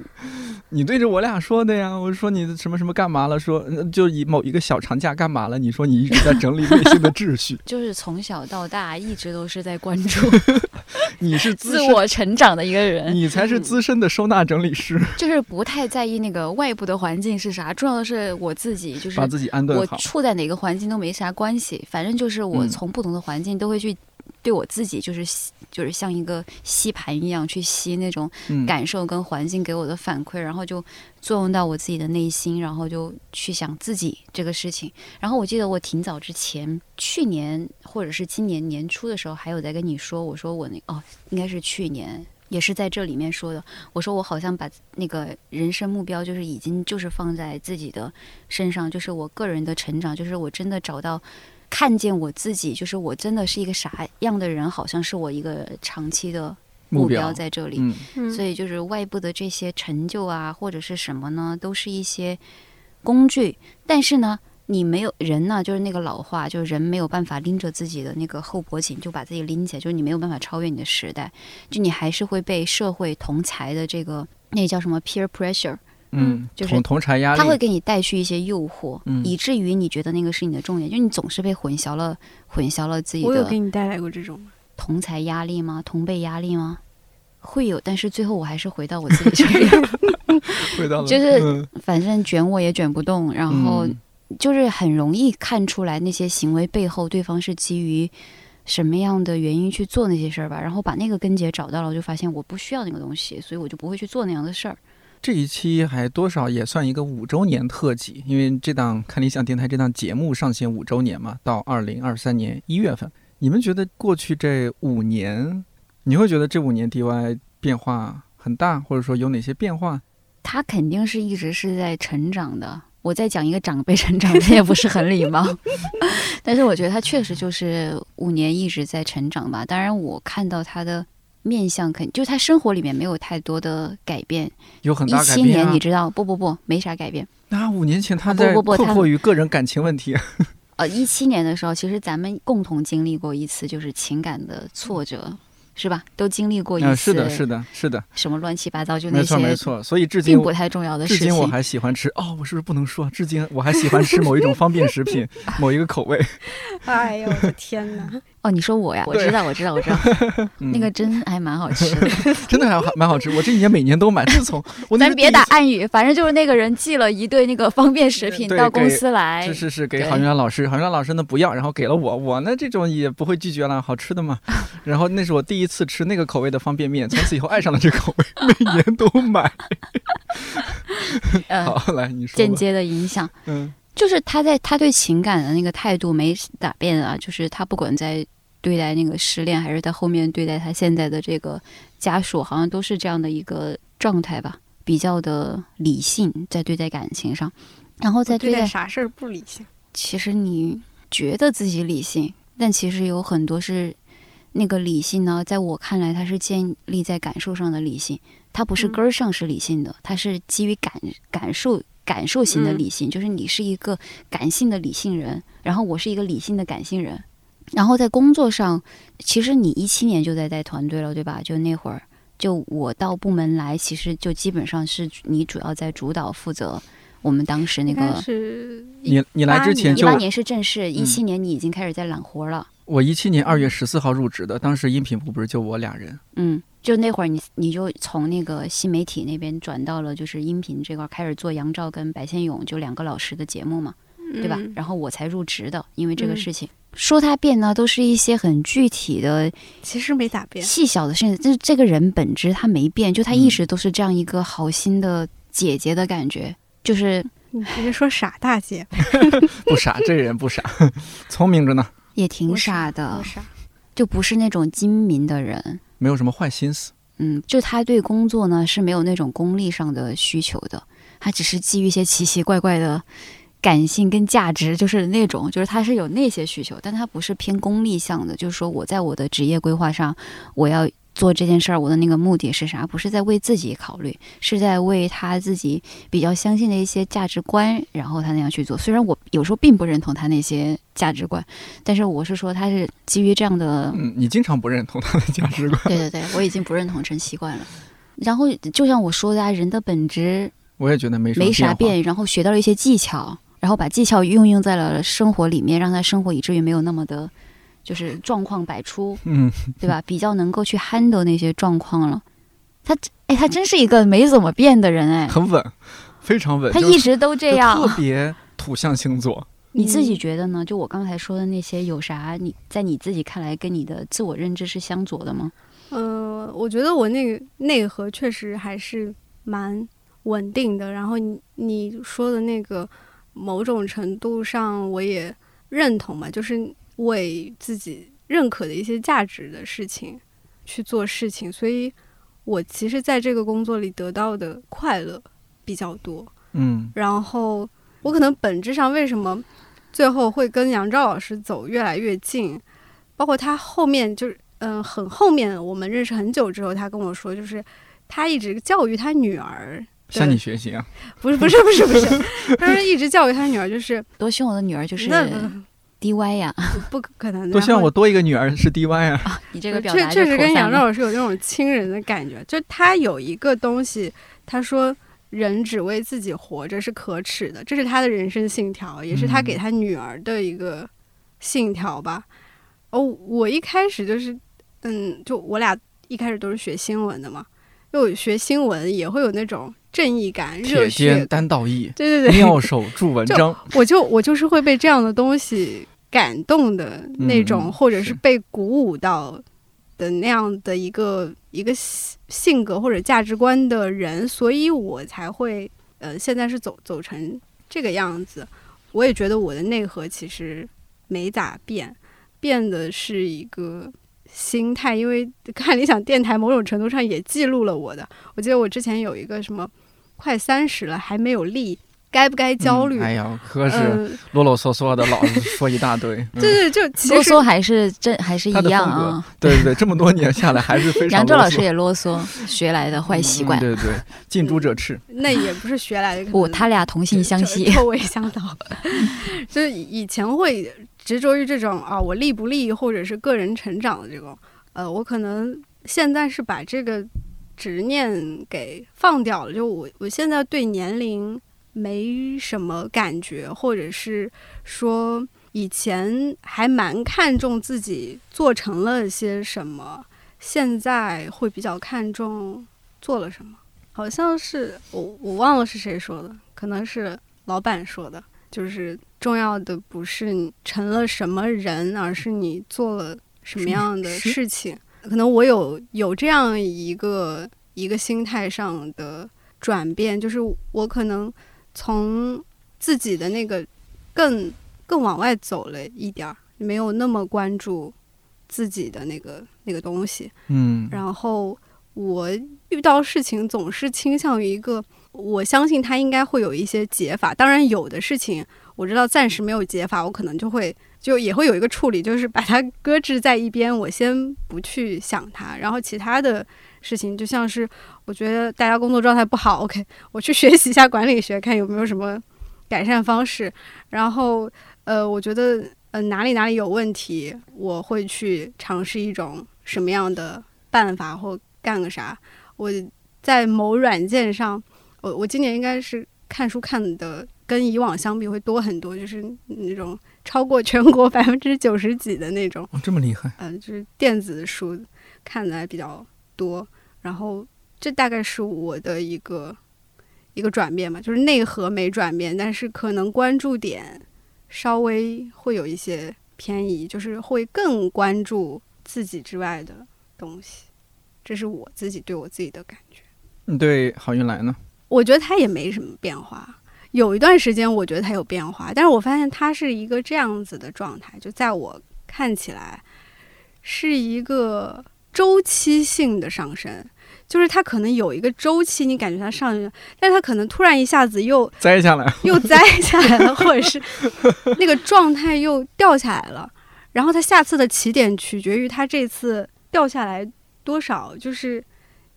你对着我俩说的呀！我说你什么什么干嘛了？说就以某一个小长假干嘛了？你说你一直在整理内心的秩序，就是从小到大一直都是在关注。你是 自我成长的一个人，你才是资深的收纳整理师。就是不太在意那个外部的环境是啥，重要的是我自己，就是把自己安顿好。我处在哪个环境都没啥关系，反正就是我从不同的环境都会去。对我自己就是就是像一个吸盘一样去吸那种感受跟环境给我的反馈，然后就作用到我自己的内心，然后就去想自己这个事情。然后我记得我挺早之前，去年或者是今年年初的时候，还有在跟你说，我说我那哦，应该是去年，也是在这里面说的。我说我好像把那个人生目标就是已经就是放在自己的身上，就是我个人的成长，就是我真的找到。看见我自己，就是我真的是一个啥样的人，好像是我一个长期的目标在这里。嗯，所以就是外部的这些成就啊，或者是什么呢，都是一些工具。但是呢，你没有人呢，就是那个老话，就是人没有办法拎着自己的那个后脖颈就把自己拎起来，就是你没有办法超越你的时代，就你还是会被社会同才的这个那叫什么 peer pressure。嗯，就是同同柴压力，他会给你带去一些诱惑，嗯，以至于你觉得那个是你的重点，就你总是被混淆了，混淆了自己的。我有给你带来过这种同才压力吗？同辈压力吗？会有，但是最后我还是回到我自己这边，回到了，就是反正卷我也卷不动，然后就是很容易看出来那些行为背后对方是基于什么样的原因去做那些事儿吧，然后把那个根结找到了，我就发现我不需要那个东西，所以我就不会去做那样的事儿。这一期还多少也算一个五周年特辑，因为这档看理想电台这档节目上线五周年嘛，到二零二三年一月份。你们觉得过去这五年，你会觉得这五年 DY 变化很大，或者说有哪些变化？他肯定是一直是在成长的。我在讲一个长辈成长，这也不是很礼貌，但是我觉得他确实就是五年一直在成长吧。当然，我看到他的。面相肯就是他生活里面没有太多的改变，有很大改变。一七年你知道不不不没啥改变。那五年前他在困惑于个人感情问题。呃，一七年的时候，其实咱们共同经历过一次就是情感的挫折。是吧？都经历过一次，是的，是的，是的，什么乱七八糟就那些，没错，没错。所以至今并不太重要的事情。至今我还喜欢吃哦，我是不是不能说？至今我还喜欢吃某一种方便食品，某一个口味。哎呦我的天哪！哦，你说我呀？我知道，我知道，我知道，那个真还蛮好吃的，真的还蛮好吃。我这几年每年都买。自从我咱别打暗语，反正就是那个人寄了一对那个方便食品到公司来，是是是，给郝云兰老师，郝云兰老师呢不要，然后给了我，我呢这种也不会拒绝了，好吃的嘛。然后那是我第一次吃那个口味的方便面，从此以后爱上了这个口味，每年都买。好，来你说。间接的影响，嗯，就是他在他对情感的那个态度没改变啊，就是他不管在对待那个失恋，还是在后面对待他现在的这个家属，好像都是这样的一个状态吧，比较的理性在对待感情上，然后在对待啥事儿不理性。其实你觉得自己理性，但其实有很多是。那个理性呢，在我看来，它是建立在感受上的理性，它不是根儿上是理性的，它是基于感感受感受型的理性，就是你是一个感性的理性人，然后我是一个理性的感性人，然后在工作上，其实你一七年就在带团队了，对吧？就那会儿，就我到部门来，其实就基本上是你主要在主导负责我们当时那个，是你你来之前就一八年是正式，一七年你已经开始在揽活了。我一七年二月十四号入职的，当时音频部不是就我俩人，嗯，就那会儿你你就从那个新媒体那边转到了就是音频这块，开始做杨照跟白先勇就两个老师的节目嘛，对吧？然后我才入职的，因为这个事情。说他变呢，都是一些很具体的，其实没咋变，细小的事情。就是这个人本质他没变，就他一直都是这样一个好心的姐姐的感觉，就是你直接说傻大姐，不傻，这人不傻，聪明着呢。也挺傻的，就不是那种精明的人，没有什么坏心思。嗯，就他对工作呢是没有那种功利上的需求的，他只是基于一些奇奇怪怪的感性跟价值，就是那种，就是他是有那些需求，但他不是偏功利向的，就是说我在我的职业规划上，我要。做这件事儿，我的那个目的是啥？不是在为自己考虑，是在为他自己比较相信的一些价值观，然后他那样去做。虽然我有时候并不认同他那些价值观，但是我是说他是基于这样的。嗯，你经常不认同他的价值观。对对对，我已经不认同成习惯了。然后就像我说的，啊，人的本质，我也觉得没没啥变。然后学到了一些技巧，然后把技巧运用在了生活里面，让他生活以至于没有那么的。就是状况百出，嗯，对吧？比较能够去 handle 那些状况了。他，哎，他真是一个没怎么变的人，哎，很稳，非常稳。他一直都这样，特别土象星座。你自己觉得呢？就我刚才说的那些，有啥？你在你自己看来，跟你的自我认知是相左的吗？呃，我觉得我那个内核确实还是蛮稳定的。然后你你说的那个，某种程度上我也认同嘛，就是。为自己认可的一些价值的事情去做事情，所以我其实在这个工作里得到的快乐比较多。嗯，然后我可能本质上为什么最后会跟杨照老师走越来越近，包括他后面就是嗯，很后面我们认识很久之后，他跟我说，就是他一直教育他女儿。向你学习啊？不是不是不是不是，他说一直教育他女儿，就是多希望我的女儿就是 DY 呀，不可能。多希望我多一个女儿是 DY 啊！你这个表达确实跟杨老师有那种亲人的感觉。就他有一个东西，他说人只为自己活着是可耻的，这是他的人生信条，也是他给他女儿的一个信条吧。哦，我一开始就是，嗯，就我俩一开始都是学新闻的嘛，就学新闻也会有那种。正义感、热血、单道义，对对对，妙手著文章。我就我就是会被这样的东西感动的那种，或者是被鼓舞到的那样的一个一个性格或者价值观的人，所以我才会呃，现在是走走成这个样子。我也觉得我的内核其实没咋变，变的是一个。心态，因为 看理想电台，某种程度上也记录了我的。我记得我之前有一个什么，快三十了还没有立，该不该焦虑？哎呀，可是啰啰嗦嗦的，老是说一大堆。对对，就啰嗦还是这还是一样啊。对对对，这么多年下来还是非常。杨州老师也啰嗦，学来的坏习惯。对对，近朱者赤。那也不是学来的，不，他俩同性相吸，臭味相投。就是以前会。执着于这种啊，我利不利，或者是个人成长的这种，呃，我可能现在是把这个执念给放掉了。就我，我现在对年龄没什么感觉，或者是说以前还蛮看重自己做成了些什么，现在会比较看重做了什么。好像是我，我忘了是谁说的，可能是老板说的。就是重要的不是你成了什么人，而是你做了什么样的事情。可能我有有这样一个一个心态上的转变，就是我可能从自己的那个更更往外走了一点儿，没有那么关注自己的那个那个东西。嗯，然后我遇到事情总是倾向于一个。我相信他应该会有一些解法，当然有的事情我知道暂时没有解法，我可能就会就也会有一个处理，就是把它搁置在一边，我先不去想它。然后其他的事情，就像是我觉得大家工作状态不好，OK，我去学习一下管理学，看有没有什么改善方式。然后呃，我觉得呃哪里哪里有问题，我会去尝试一种什么样的办法或干个啥。我在某软件上。我我今年应该是看书看的跟以往相比会多很多，就是那种超过全国百分之九十几的那种。哦，这么厉害？嗯，就是电子书看的还比较多。然后这大概是我的一个一个转变吧，就是内核没转变，但是可能关注点稍微会有一些偏移，就是会更关注自己之外的东西。这是我自己对我自己的感觉。你对好运来呢？我觉得他也没什么变化，有一段时间我觉得他有变化，但是我发现他是一个这样子的状态，就在我看起来是一个周期性的上升，就是它可能有一个周期，你感觉它上去，但是他可能突然一下子又栽下来，又栽下来了，或者是 那个状态又掉下来了，然后它下次的起点取决于它这次掉下来多少，就是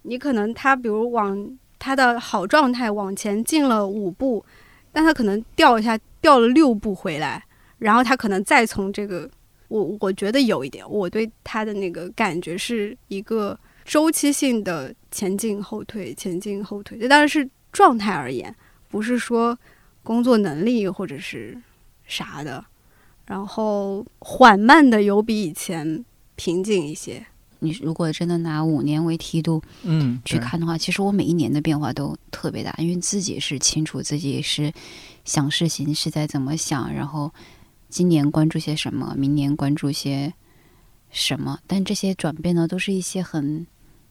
你可能它比如往。它的好状态往前进了五步，但它可能掉一下，掉了六步回来，然后它可能再从这个，我我觉得有一点，我对他的那个感觉是一个周期性的前进后退，前进后退，这当然是状态而言，不是说工作能力或者是啥的，然后缓慢的有比以前平静一些。你如果真的拿五年为梯度，嗯，去看的话，其实我每一年的变化都特别大，因为自己是清楚自己是想事情是在怎么想，然后今年关注些什么，明年关注些什么，但这些转变呢，都是一些很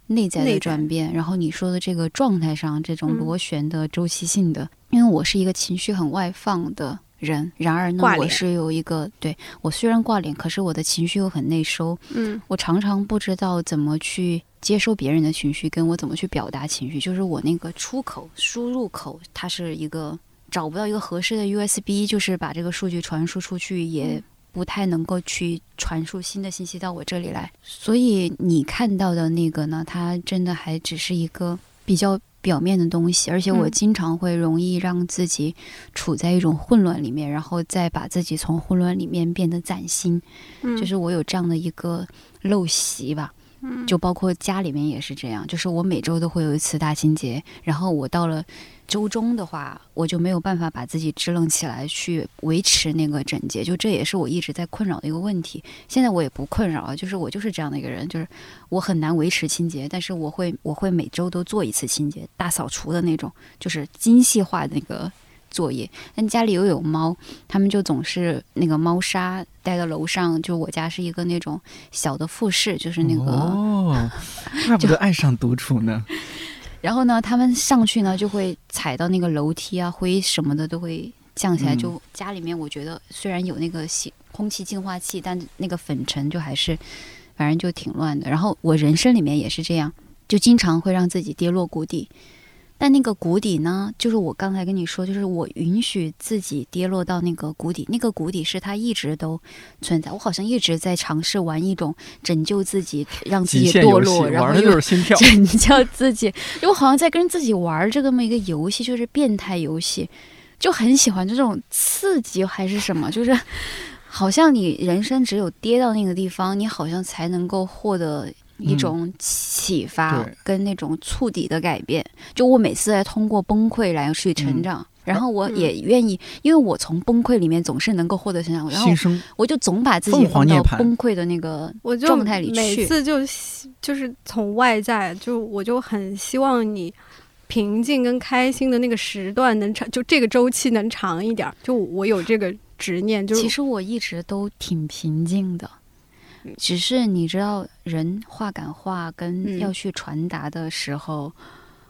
内在的转变。然后你说的这个状态上，这种螺旋的周期性的，因为我是一个情绪很外放的。人，然而呢，我是有一个对我虽然挂脸，可是我的情绪又很内收。嗯，我常常不知道怎么去接收别人的情绪，跟我怎么去表达情绪。就是我那个出口、输入口，它是一个找不到一个合适的 USB，就是把这个数据传输出去，也不太能够去传输新的信息到我这里来。所以你看到的那个呢，它真的还只是一个比较表面的东西，而且我嗯经常会容易让自己处在一种混乱里面，然后再把自己从混乱里面变得崭新。嗯就是我有这样的一个陋习吧。嗯就包括家里面也是这样，就是我每周都会有一次大清洁，然后我到了周中的话，我就没有办法把自己支棱起来去维持那个整洁，就这也是我一直在困扰的一个问题。现在我也不困扰了，就是我就是这样的一个人，就是我很难维持清洁，但是我会我会每周都做一次清洁，大扫除的那种，就是精细化的那个作业。但家里又有猫，他们就总是那个猫砂带到楼上，就我家是一个那种小的复式，就是那个。哦，怪不得爱上独处呢。然后呢，他们上去呢就会踩到那个楼梯啊，灰什么的都会降下来。嗯就家里面，我觉得虽然有那个吸空气净化器，但那个粉尘就还是，反正就挺乱的。然后我人生里面也是这样，就经常会让自己跌落谷底。但那个谷底呢，就是我刚才跟你说，就是我允许自己跌落到那个谷底，那个谷底是它一直都存在。我好像一直在尝试玩一种拯救自己，让自己堕落，然后玩的又就是心跳。拯救自己。就我好像在跟自己玩这么一个游戏，就是变态游戏，就很喜欢这种刺激还是什么，就是 好像你人生只有跌到那个地方，你好像才能够获得。一种启发跟那种触底的改变，就我每次在通过崩溃来去成长，然后我也愿意，因为我从崩溃里面总是能够获得成长，然后我就总把自己放到崩溃的那个我状态里去每次就就是从外在，就我就很希望你平静跟开心的那个时段能长，就这个周期能长一点儿。就我有这个执念，就是其实我一直都挺平静的，只是你知道，人话赶话跟嗯要去传达的时候，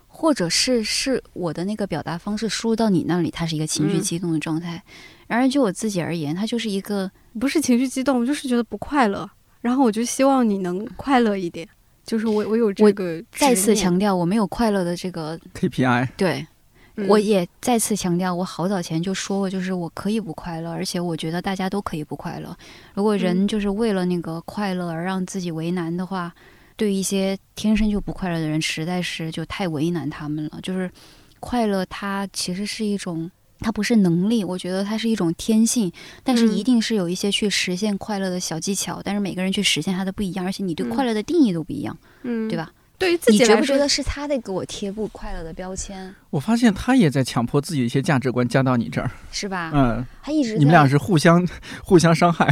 或者是是我的那个表达方式输入到你那里，它是一个情绪嗯激动的状态。然而就我自己而言，它就是一个不是情绪激动，就是觉得不快乐。然后我就希望你能快乐一点，就是我我有这个再次强调，我没有快乐的这个 KPI，对。嗯我也再次强调，我好早前就说过，就是我可以不快乐，而且我觉得大家都可以不快乐。如果人嗯就是为了那个快乐而让自己为难的话，对一些天生就不快乐的人，实在是就太为难他们了。就是快乐，它其实是一种，它不是能力，我觉得它是一种天性，但是嗯一定是有一些去实现快乐的小技巧，但是每个人去实现它的不一样，而且你对嗯快乐的定义都不一样，嗯对？吧？对于自己来说，觉不觉得是他在给我贴不快乐的标签，我发现他也在强迫自己的一些价值观加到你这儿。是吧？嗯，他一直你们俩是互相 互相伤害。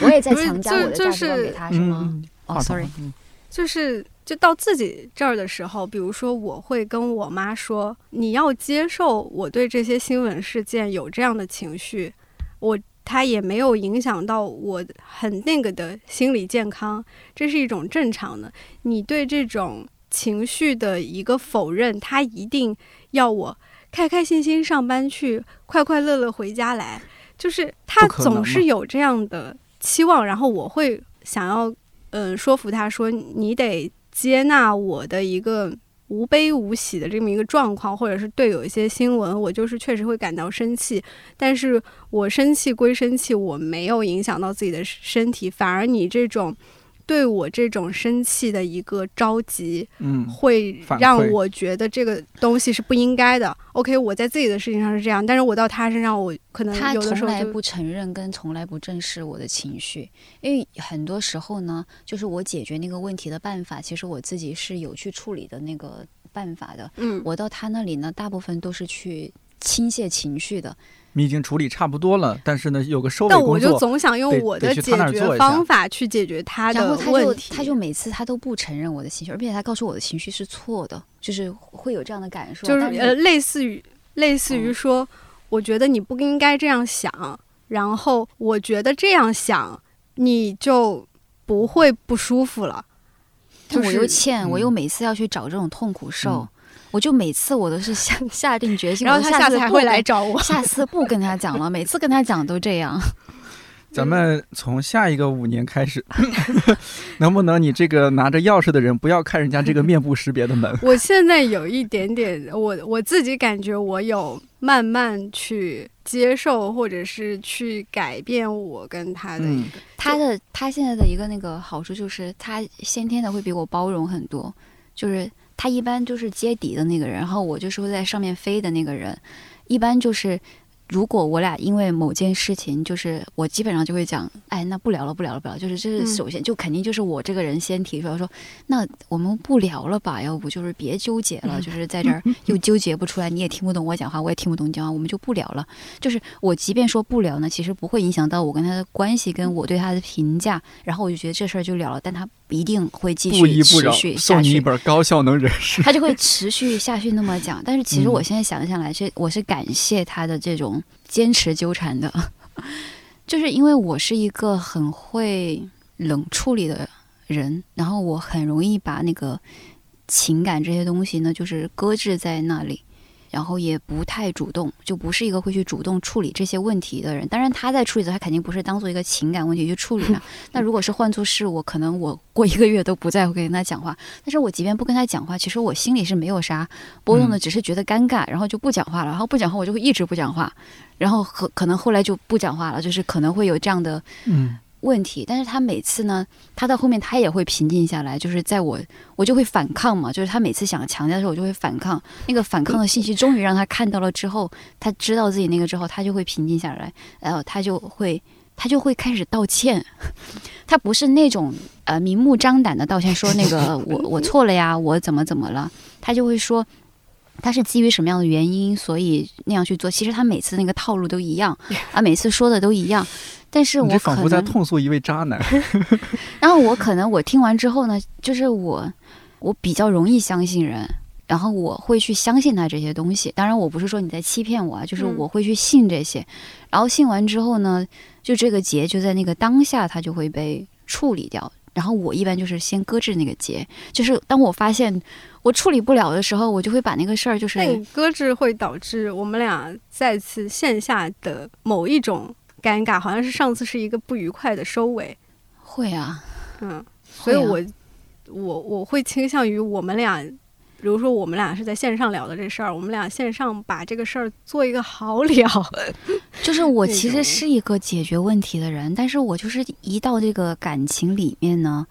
我也在强加就我的价值观就是给他，是吗？嗯，哦，sorry，嗯就是就到自己这儿的时候，比如说我会跟我妈说，你要接受我对这些新闻事件有这样的情绪，我它也没有影响到我很那个的心理健康，这是一种正常的。你对这种情绪的一个否认，他一定要我开开心心上班去，快快乐乐回家来，就是他总是有这样的期望，然后我会想要嗯，说服他说你得接纳我的一个无悲无喜的这么一个状况，或者是对有一些新闻，我就是确实会感到生气，但是我生气归生气，我没有影响到自己的身体，反而你这种。对我这种生气的一个着急，嗯，会让我觉得这个东西是不应该的。OK，我在自己的事情上是这样，但是我到他身上，我可能他有的时候就从来不承认跟从来不正视我的情绪，因为很多时候呢，就是我解决那个问题的办法，其实我自己是有去处理的那个办法的。嗯，我到他那里呢，大部分都是去倾泻情绪的。你已经处理差不多了，但是呢，有个收尾但我就。总想用我的解决方法去解决他的然后他就问题。他就每次他都不承认我的情绪，而且他告诉我的情绪是错的，就是会有这样的感受。就是呃，类似于类似于嗯说，我觉得你不应该这样想，然后我觉得这样想你就不会不舒服了。但我就是又欠，我又嗯每次要去找这种痛苦受，嗯我就每次我都是下 下定决心，然后他下次还会来找我。下次不跟他讲了，每次跟他讲都这样。咱们从下一个五年开始，能不能你这个拿着钥匙的人不要看人家这个面部识别的门？我现在有一点点，我我自己感觉我有慢慢去接受或者是去改变我跟他的一个。他的他现在的一个那个好处就是他先天的会比我包容很多，就是他一般就是接底的那个人，然后我就是会在上面飞的那个人，一般就是。如果我俩因为某件事情，就是我基本上就会讲，哎，那不聊了，不聊了，不聊。就是这是首先，就肯定就是我这个人先提出来说，那我们不聊了吧？要不就是别纠结了，就是在这儿又纠结不出来，你也听不懂我讲话，我也听不懂你讲话，我们就不聊了。就是我即便说不聊呢，其实不会影响到我跟他的关系，跟我对他的评价。然后我就觉得这事儿就了了，但他一定会继续持续下去。送你一本高效能人士，他就会持续下去那么讲。但是其实我现在想想来，这我是感谢他的这种。坚持纠缠的，就是因为我是一个很会冷处理的人，然后我很容易把那个情感这些东西呢，就是搁置在那里。然后也不太主动，就不是一个会去主动处理这些问题的人。当然，他在处理的时候，他肯定不是当做一个情感问题去处理的。那如果是换做是我，可能我过一个月都不再会跟他讲话。但是我即便不跟他讲话，其实我心里是没有啥波动的，只是觉得尴尬，然后就不讲话了。然后不讲话，我就会一直不讲话。然后可可能后来就不讲话了，就是可能会有这样的嗯。问题，但是他每次呢，他到后面他也会平静下来，就是在我我就会反抗嘛，就是他每次想强调的时候，我就会反抗。那个反抗的信息终于让他看到了之后，他知道自己那个之后，他就会平静下来，然后他就会他就会开始道歉。他不是那种呃明目张胆的道歉，说那个我我错了呀，我怎么怎么了，他就会说他是基于什么样的原因，所以那样去做。其实他每次那个套路都一样 啊，每次说的都一样。但是我仿佛在痛诉一位渣男。然后我可能我听完之后呢，就是我我比较容易相信人，然后我会去相信他这些东西。当然，我不是说你在欺骗我啊，就是我会去信这些。然后信完之后呢，就这个结就在那个当下，它就会被处理掉。然后我一般就是先搁置那个结，就是当我发现我处理不了的时候，我就会把那个事儿就是搁置，会导致我们俩再次线下的某一种。尴尬，好像是上次是一个不愉快的收尾。会啊，嗯，所以我我我会倾向于我们俩，比如说我们俩是在线上聊的这事儿，我们俩线上把这个事儿做一个好了。就是我其实是一个解决问题的人，但是我就是一到这个感情里面呢，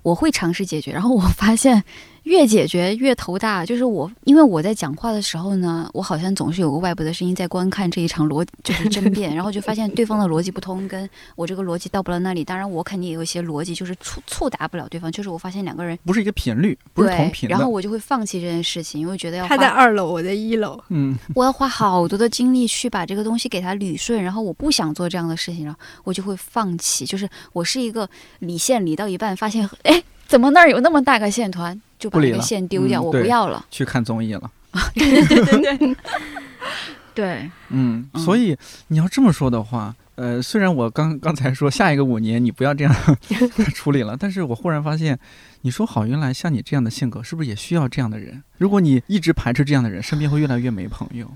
我会尝试解决，然后我发现。越解决越头大，就是我，因为我在讲话的时候呢，我好像总是有个外部的声音在观看这一场逻 就是争辩，然后就发现对方的逻辑不通，跟我这个逻辑到不了那里。当然，我肯定也有一些逻辑就是触触达不了对方，就是我发现两个人不是一个频率，不是同频然后我就会放弃这件事情，因为觉得要他在二楼，我在一楼，嗯，我要花好多的精力去把这个东西给他捋顺，然后我不想做这样的事情了，我就会放弃。就是我是一个理线理到一半，发现 哎，怎么那儿有那么大个线团？就把那个线丢掉，我不要了。去看综艺了。对对对对对。对。嗯，所以你要这么说的话，呃，虽然我刚刚才说下一个五年你不要这样 处理了，但是我忽然发现，你说好，原来像你这样的性格，是不是也需要这样的人？如果你一直排斥这样的人，身边会越来越没朋友。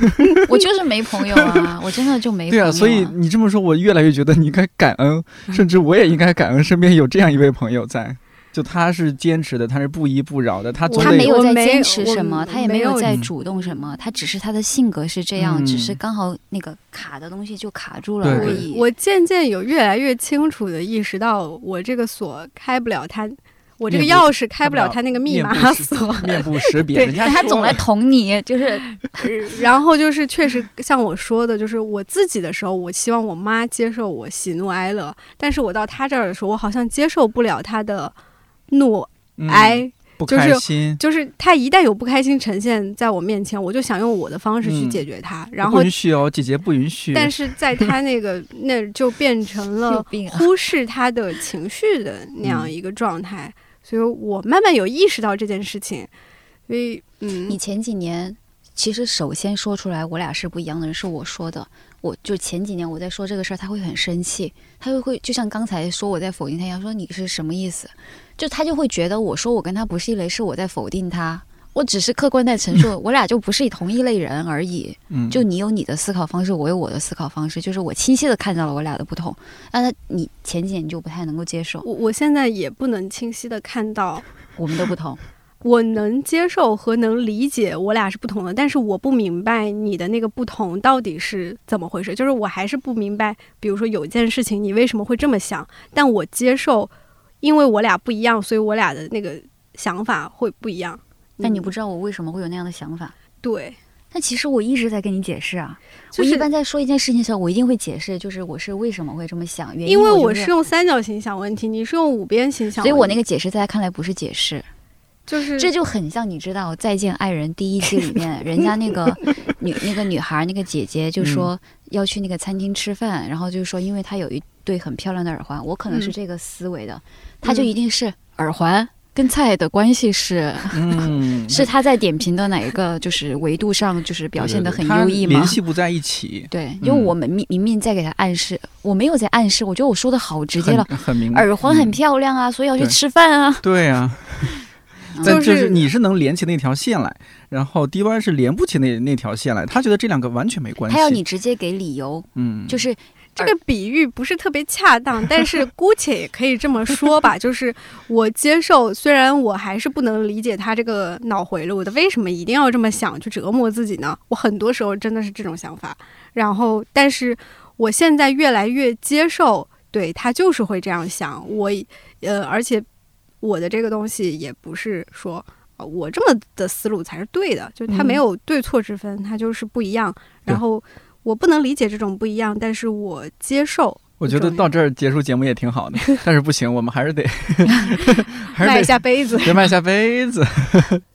我就是没朋友啊，我真的就没。对啊，所以你这么说，我越来越觉得你应该感恩，甚至我也应该感恩身边有这样一位朋友在。就他是坚持的，他是不依不饶的，他他没有在坚持什么，他也没有在主动什么，他只是他的性格是这样，只是刚好那个卡的东西就卡住了而已。我渐渐有越来越清楚的意识到，我这个锁开不了他，我这个钥匙开不了他那个密码锁。面部识别，人家他总来捅你，就是，然后就是确实像我说的，就是我自己的时候，我希望我妈接受我喜怒哀乐，但是我到他这儿的时候，我好像接受不了他的。怒哀，就是就是他一旦有不开心呈现在我面前，我就想用我的方式去解决他。然后不允许哦，姐姐不允许。但是在他那个那就 变成了忽视他的情绪的那样一个状态，所以我慢慢有意识到这件事情。所以，嗯，你前几年其实首先说出来我俩是不一样的人，是我说的。我就前几年我在说这个事儿，他会很生气，他就会就像刚才说我在否定他一样，说你是什么意思？就他就会觉得我说我跟他不是一类，是我在否定他。我只是客观在陈述，我俩就不是同一类人而已。嗯，就你有你的思考方式，我有我的思考方式，就是我清晰的看到了我俩的不同。那你前几年就不太能够接受，我我现在也不能清晰的看到我们的不同。我能接受和能理解我俩是不同的，但是我不明白你的那个不同到底是怎么回事。就是我还是不明白，比如说有一件事情你为什么会这么想，但我接受，因为我俩不一样，所以我俩的那个想法会不一样。但你不知道我为什么会有那样的想法。对，但其实我一直在跟你解释啊。就是我一般在说一件事情的时候，我一定会解释，就是我是为什么会这么想，原因因为我我是用三角形想问题，你是用五边形想问题，所以我那个解释在他看来不是解释，就是这就很像你知道《再见爱人》第一季里面，人家那个 女那个女孩那个姐姐就说要去那个餐厅吃饭，然后就说因为她有一对很漂亮的耳环，我可能是嗯这个思维的，她就一定是耳环。跟菜的关系是嗯，是他在点评的哪一个就是维度上就是表现的很优异吗它联？系不在一起，对，因为嗯我们明明明在给他暗示，我没有在暗示，我觉得我说的好直接了，很 很明白。耳环很嗯漂亮啊，所以要去吃饭啊。对啊，嗯但就是你是能连起那条线来，然后 D Y 是连不起那那条线来，他觉得这两个完全没关系。他要你直接给理由，嗯，就是这个比喻不是特别恰当，但是姑且也可以这么说吧，就是我接受，虽然我还是不能理解他这个脑回路的，为什么一定要这么想去折磨自己呢？我很多时候真的是这种想法，然后，但是我现在越来越接受，对他就是会这样想，我呃，而且我的这个东西也不是说。呃我这么的思路才是对的，就是它嗯没有对错之分，它就是不一样。然后我不能理解这种不一样，但是我接受。我觉得到这儿结束节目也挺好的，但是不行，我们还是得 还卖一是得下杯子，别卖下杯子。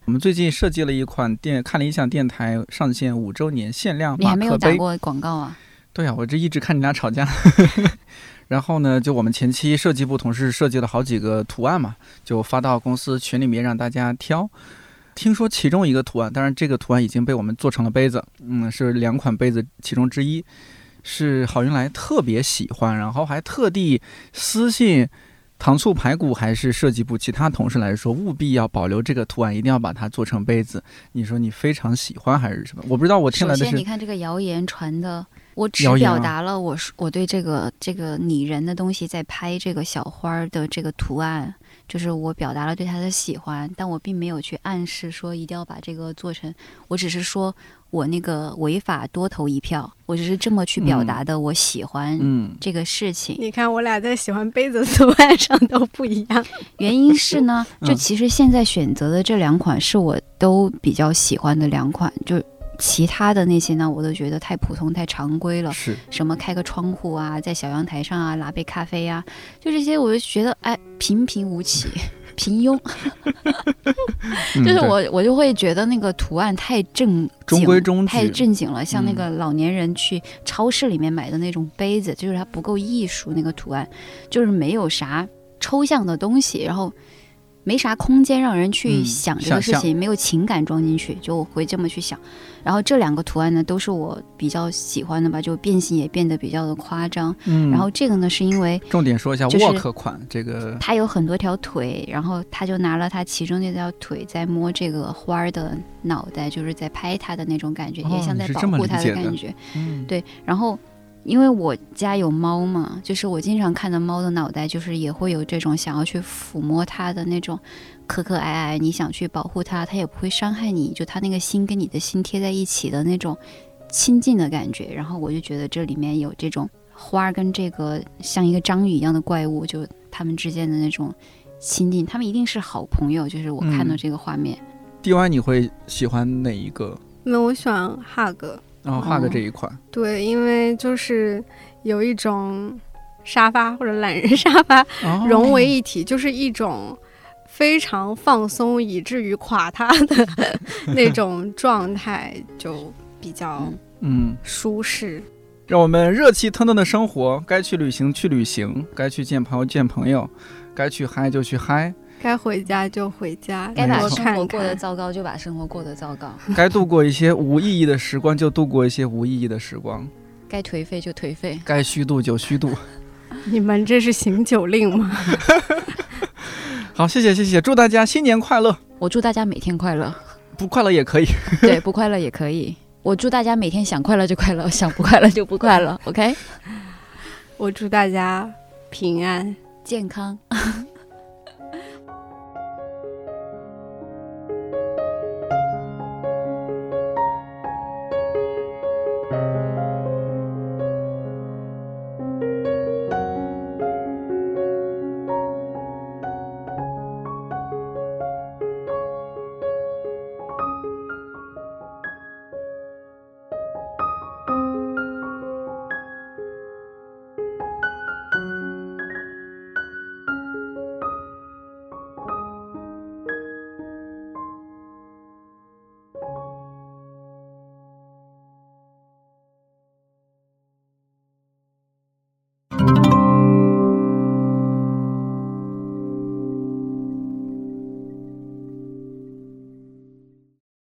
我们最近设计了一款电看理想电台上线五周年限量你还马克杯。没有打过广告啊？对啊，我这一直看你俩吵架。然后呢，就我们前期设计部同事设计了好几个图案嘛，就发到公司群里面让大家挑。听说其中一个图案，当然这个图案已经被我们做成了杯子，嗯，是两款杯子其中之一，是郝云来特别喜欢，然后还特地私信糖醋排骨还是设计部其他同事来说，务必要保留这个图案，一定要把它做成杯子。你说你非常喜欢还是什么？我不知道，我听首来的先，你看这个谣言传的，我只表达了我说我对这个这个拟人的东西在拍这个小花儿的这个图案，就是我表达了对他的喜欢，但我并没有去暗示说一定要把这个做成，我只是说我那个违法多投一票，我只是这么去表达的，我喜欢嗯，这个事情。你看我俩在喜欢杯子图案上都不一样。原因是呢，嗯就其实现在选择的这两款是我都比较喜欢的两款，就其他的那些呢，我都觉得太普通、太常规了。是什么开个窗户啊，在小阳台上啊，拿杯咖啡啊，就这些，我就觉得哎，平平无奇，平庸。就是嗯我，我就会觉得那个图案太正中规中矩太正经了，像那嗯个老年人去超市里面买的那种杯子，就是它不够艺术，那个图案就是没有啥抽象的东西，然后没啥空间让人去嗯想这个事情，没有情感装进去，就会这么去想。然后这两个图案呢，都是我比较喜欢的吧，就变形也变得比较的夸张。嗯，然后这个呢，是因为重点说一下就是沃克款这个，他有很多条腿，然后他就拿了他其中那条腿在摸这个花儿的脑袋，就是在拍它的那种感觉，哦也像在保护它的感觉。嗯，对，然后因为我家有猫嘛，就是我经常看到猫的脑袋，就是也会有这种想要去抚摸它的那种可可爱爱，你想去保护它，它也不会伤害你，就它那个心跟你的心贴在一起的那种亲近的感觉。然后我就觉得这里面有这种花儿跟这个像一个章鱼一样的怪物，就他们之间的那种亲近，他们一定是好朋友。就是我看到嗯这个画面，D Y 你会喜欢哪一个？那我喜欢 hug，然后哦 Hug 这一款，对，因为就是有一种沙发或者懒人 沙发哦融为一体，就是一种非常放松以至于垮塌的 那种状态，就比较嗯 嗯，舒适。让我们热气腾腾的生活，该去旅行去旅行，该去见朋友见朋友，该去嗨就去嗨，该回家就回家，该把生活过得。糟糕就把生活过得糟糕，该度过一些无意义的时光就度过一些无意义的时光，该颓废就颓废。该虚度就虚度。你们这是行酒令吗？好，谢谢谢谢，祝大家新年快乐，我祝大家每天快乐，不快乐也可以。对，不快乐也可以。我祝大家每天想快乐就快乐，想不快乐就不快乐。OK，我祝大家平安。健康。